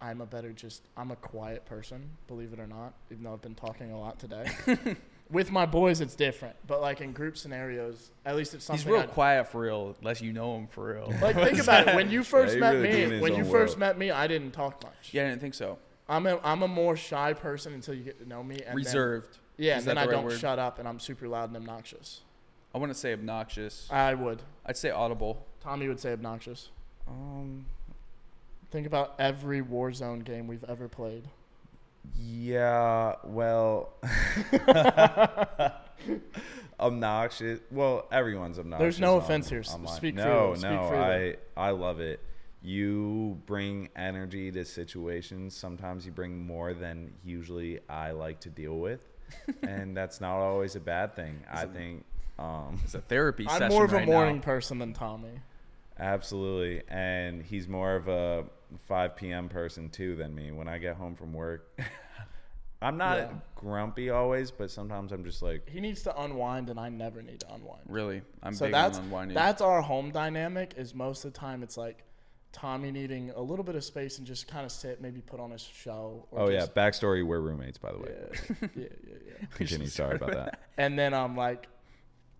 I'm a better just I'm a quiet person, believe it or not. Even though I've been talking a lot today. with my boys, it's different, but like in group scenarios, at least it's something.
He's real
I-
quiet for real, unless you know him for real.
like think about it. When you first
he
met
really
me, when you first
world.
met me, I didn't talk much.
yeah, I didn't think so.
I'm a I'm a more shy person until you get to know me. And then-
Reserved.
Yeah,
Is
and then
that
I
right
don't
word?
shut up and I'm super loud and obnoxious.
I wouldn't say obnoxious.
I would.
I'd say audible.
Tommy would say obnoxious.
Um,
Think about every Warzone game we've ever played.
Yeah, well, obnoxious. Well, everyone's obnoxious.
There's no
on-
offense here.
Online.
speak
no,
freely, speak
no,
freely.
I I love it. You bring energy to situations. Sometimes you bring more than usually I like to deal with, and that's not always a bad thing. I think. Um,
It's a therapy
I'm more of a
right
morning
now.
person than Tommy.
Absolutely. And he's more of a 5 p.m. person too than me. When I get home from work, I'm not
Yeah.
grumpy always, but sometimes I'm just like,
He needs to unwind, and I never need to unwind.
Really, I'm
so
big
that's
on unwinding.
that's our home dynamic. Is most of the time it's like Tommy needing a little bit of space and just kind of sit, maybe put on a show. Or
oh yeah,
just,
backstory, we're roommates, by the way.
yeah, yeah, yeah, yeah.
Continue. Sorry about that.
And then um like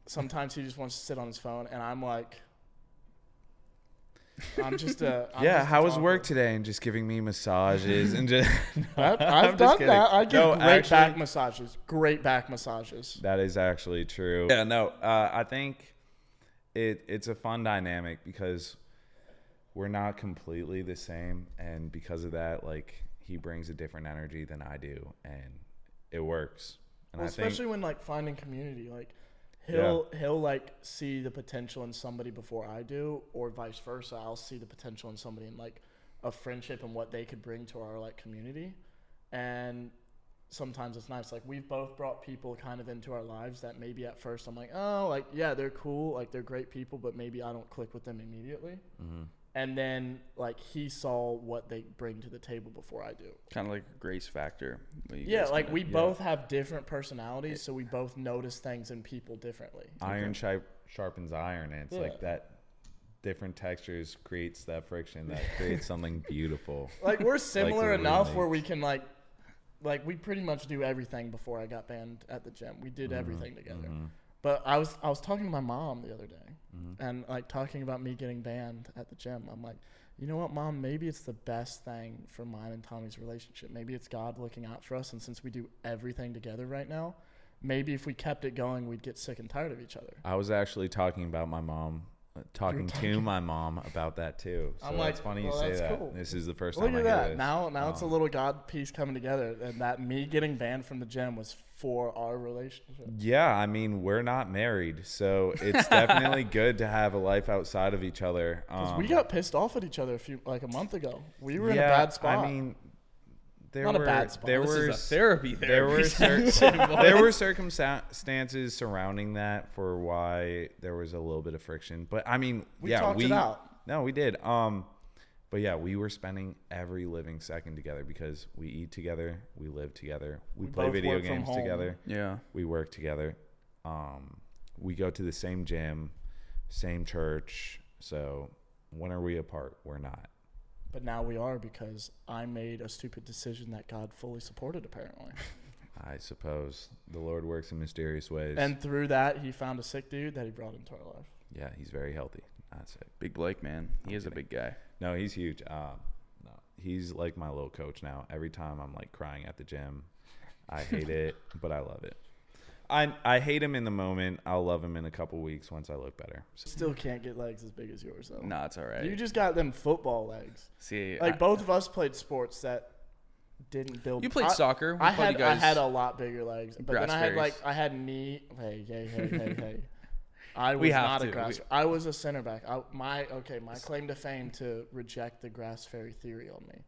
sometimes he just wants to sit on his phone, and I'm like, I'm just a I'm
yeah,
just a
how was work today? And just giving me massages and just. I'm
I've done
kidding.
that. I give
No,
great
actually-
back massages. Great back massages.
That is actually true. Yeah, no, uh, I think it it's a fun dynamic because we're not completely the same, and because of that, like he brings a different energy than I do, and it works. And
Well,
I think
especially when like finding community, like he'll he'll like see the potential in somebody before I do, or vice versa. I'll see the potential in somebody in like a friendship and what they could bring to our like community, and sometimes it's nice. Like we've both brought people kind of into our lives that maybe at first I'm like, oh, like yeah, they're cool, like they're great people, but maybe I don't click with them immediately.
Mhm.
And then like he saw what they bring to the table before I do.
kind of like a grace factor.
Yeah, like
kinda-
we
yeah.
both have different personalities, so we both notice things in people differently.
iron shi- sharpens iron, and it's
Yeah.
like that. Different textures creates that friction that creates something beautiful.
Like we're similar
we're
enough where we can like, like we pretty much do everything before I got banned at the gym. We did everything together.
Mhm.
But I was I was talking to my mom the other day,
Mhm.
and like talking about me getting banned at the gym. I'm like, you know what, mom? Maybe it's the best thing for mine and Tommy's relationship. Maybe it's God looking out for us, and since we do everything together right now, maybe if we kept it going, we'd get sick and tired of each other.
I was actually talking about my mom, talking to my mom about that too. So
I'm like, it's
funny
well,
you say that.
cool.
This is the first
Look
time
at
I hear this.
Now now it's a
Um,
little God piece coming together, and that me getting banned from the gym was for our relationship.
Yeah, I mean we're not married, so it's definitely good to have a life outside of each other. Um,
we got pissed off at each other a few like a month ago. We were in a bad spot.
I mean, there
Not a
were
bad spot.
there
This
were
is a
s-
therapy.
there were
therapy
cer-
session, boys.
there were circumstances surrounding that for why there was a little bit of friction. But I mean,
we
yeah,
talked
we
it out.
no, we did. Um, but yeah, we were spending every living second together because we eat together, we live together, we,
We
play video games together,
Yeah.
we work together. Um, we go to the same gym, same church. So when are we apart? We're not.
But now we are because I made a stupid decision that God fully supported apparently.
I suppose the Lord works in mysterious ways.
and through that, he found a sick dude that he brought into our life.
yeah, he's very healthy. That's it.
Big Blake, man. He is a big guy.
No, he's huge. Um, no, he's like my little coach now. Every time I'm like crying at the gym, I hate it, but I love it. I I hate him in the moment. I'll love him in a couple weeks once I look better. So,
Still can't get legs as big as yours though.
Nah, it's all right.
You just got them football legs.
See,
Like
I-
both of us played sports that didn't build.
you played
I,
soccer. We
I had
you guys.
I had a lot bigger legs, but then I had like. I had knee. Hey hey hey hey hey. I was
We have
not a grass.
We-
I was a center back. I, my okay. My claim to fame to reject the grass fairy theory on me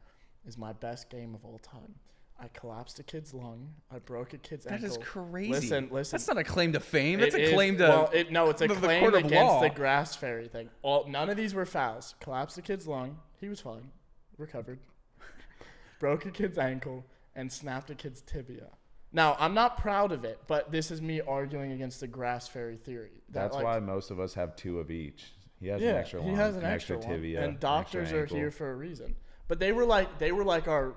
is my best game of all time. I collapsed a kid's lung. I broke a kid's
that
ankle.
is crazy.
Listen, listen.
That's not a claim to fame. That's
It
a
is-
claim to.
well, it, no, it's a
the- the
claim
court of
against
law.
the grass fairy thing. All none of these were fouls. Collapsed a kid's lung. He was fine. Recovered. Broke a kid's ankle and snapped a kid's tibia. Now I'm not proud of it, but this is me arguing against the grass fairy theory. That,
that's
like,
why most of us have two of each. He has
yeah,
an extra
he
lung,
has an, extra,
tibia,
one,
an
and doctors
extra
are
ankle.
here for a reason. But they were like they were like our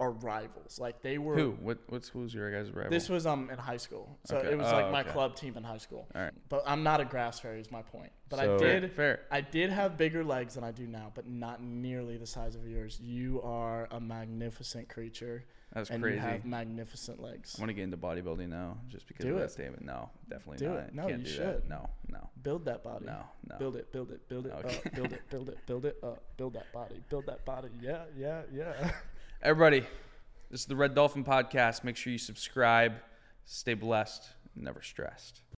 are rivals. Like they were.
Who? What? What's who's your guys' rival?
This was um in high school, so
Okay.
it was
Oh,
like my
okay.
club team in high school.
All right.
But I'm not a grass fairy, is my point. But
So-
I did.
Fair.
I did have bigger legs than I do now, but not nearly the size of yours. You are a magnificent creature,
That's
and
crazy.
you have magnificent legs.
I want to get into bodybuilding now, just because
Do
of
it.
that statement. No, definitely
Do
not.
it. No,
Can't
you
do
should.
That. No, no,
Build that body.
no, no.
Build it, build it, build it
Okay.
up, build it, build it, build it up, build that body, build that body. Yeah, yeah, yeah.
Everybody, this is the Red Dolphin Podcast. Make sure you subscribe. Stay blessed. Never stressed.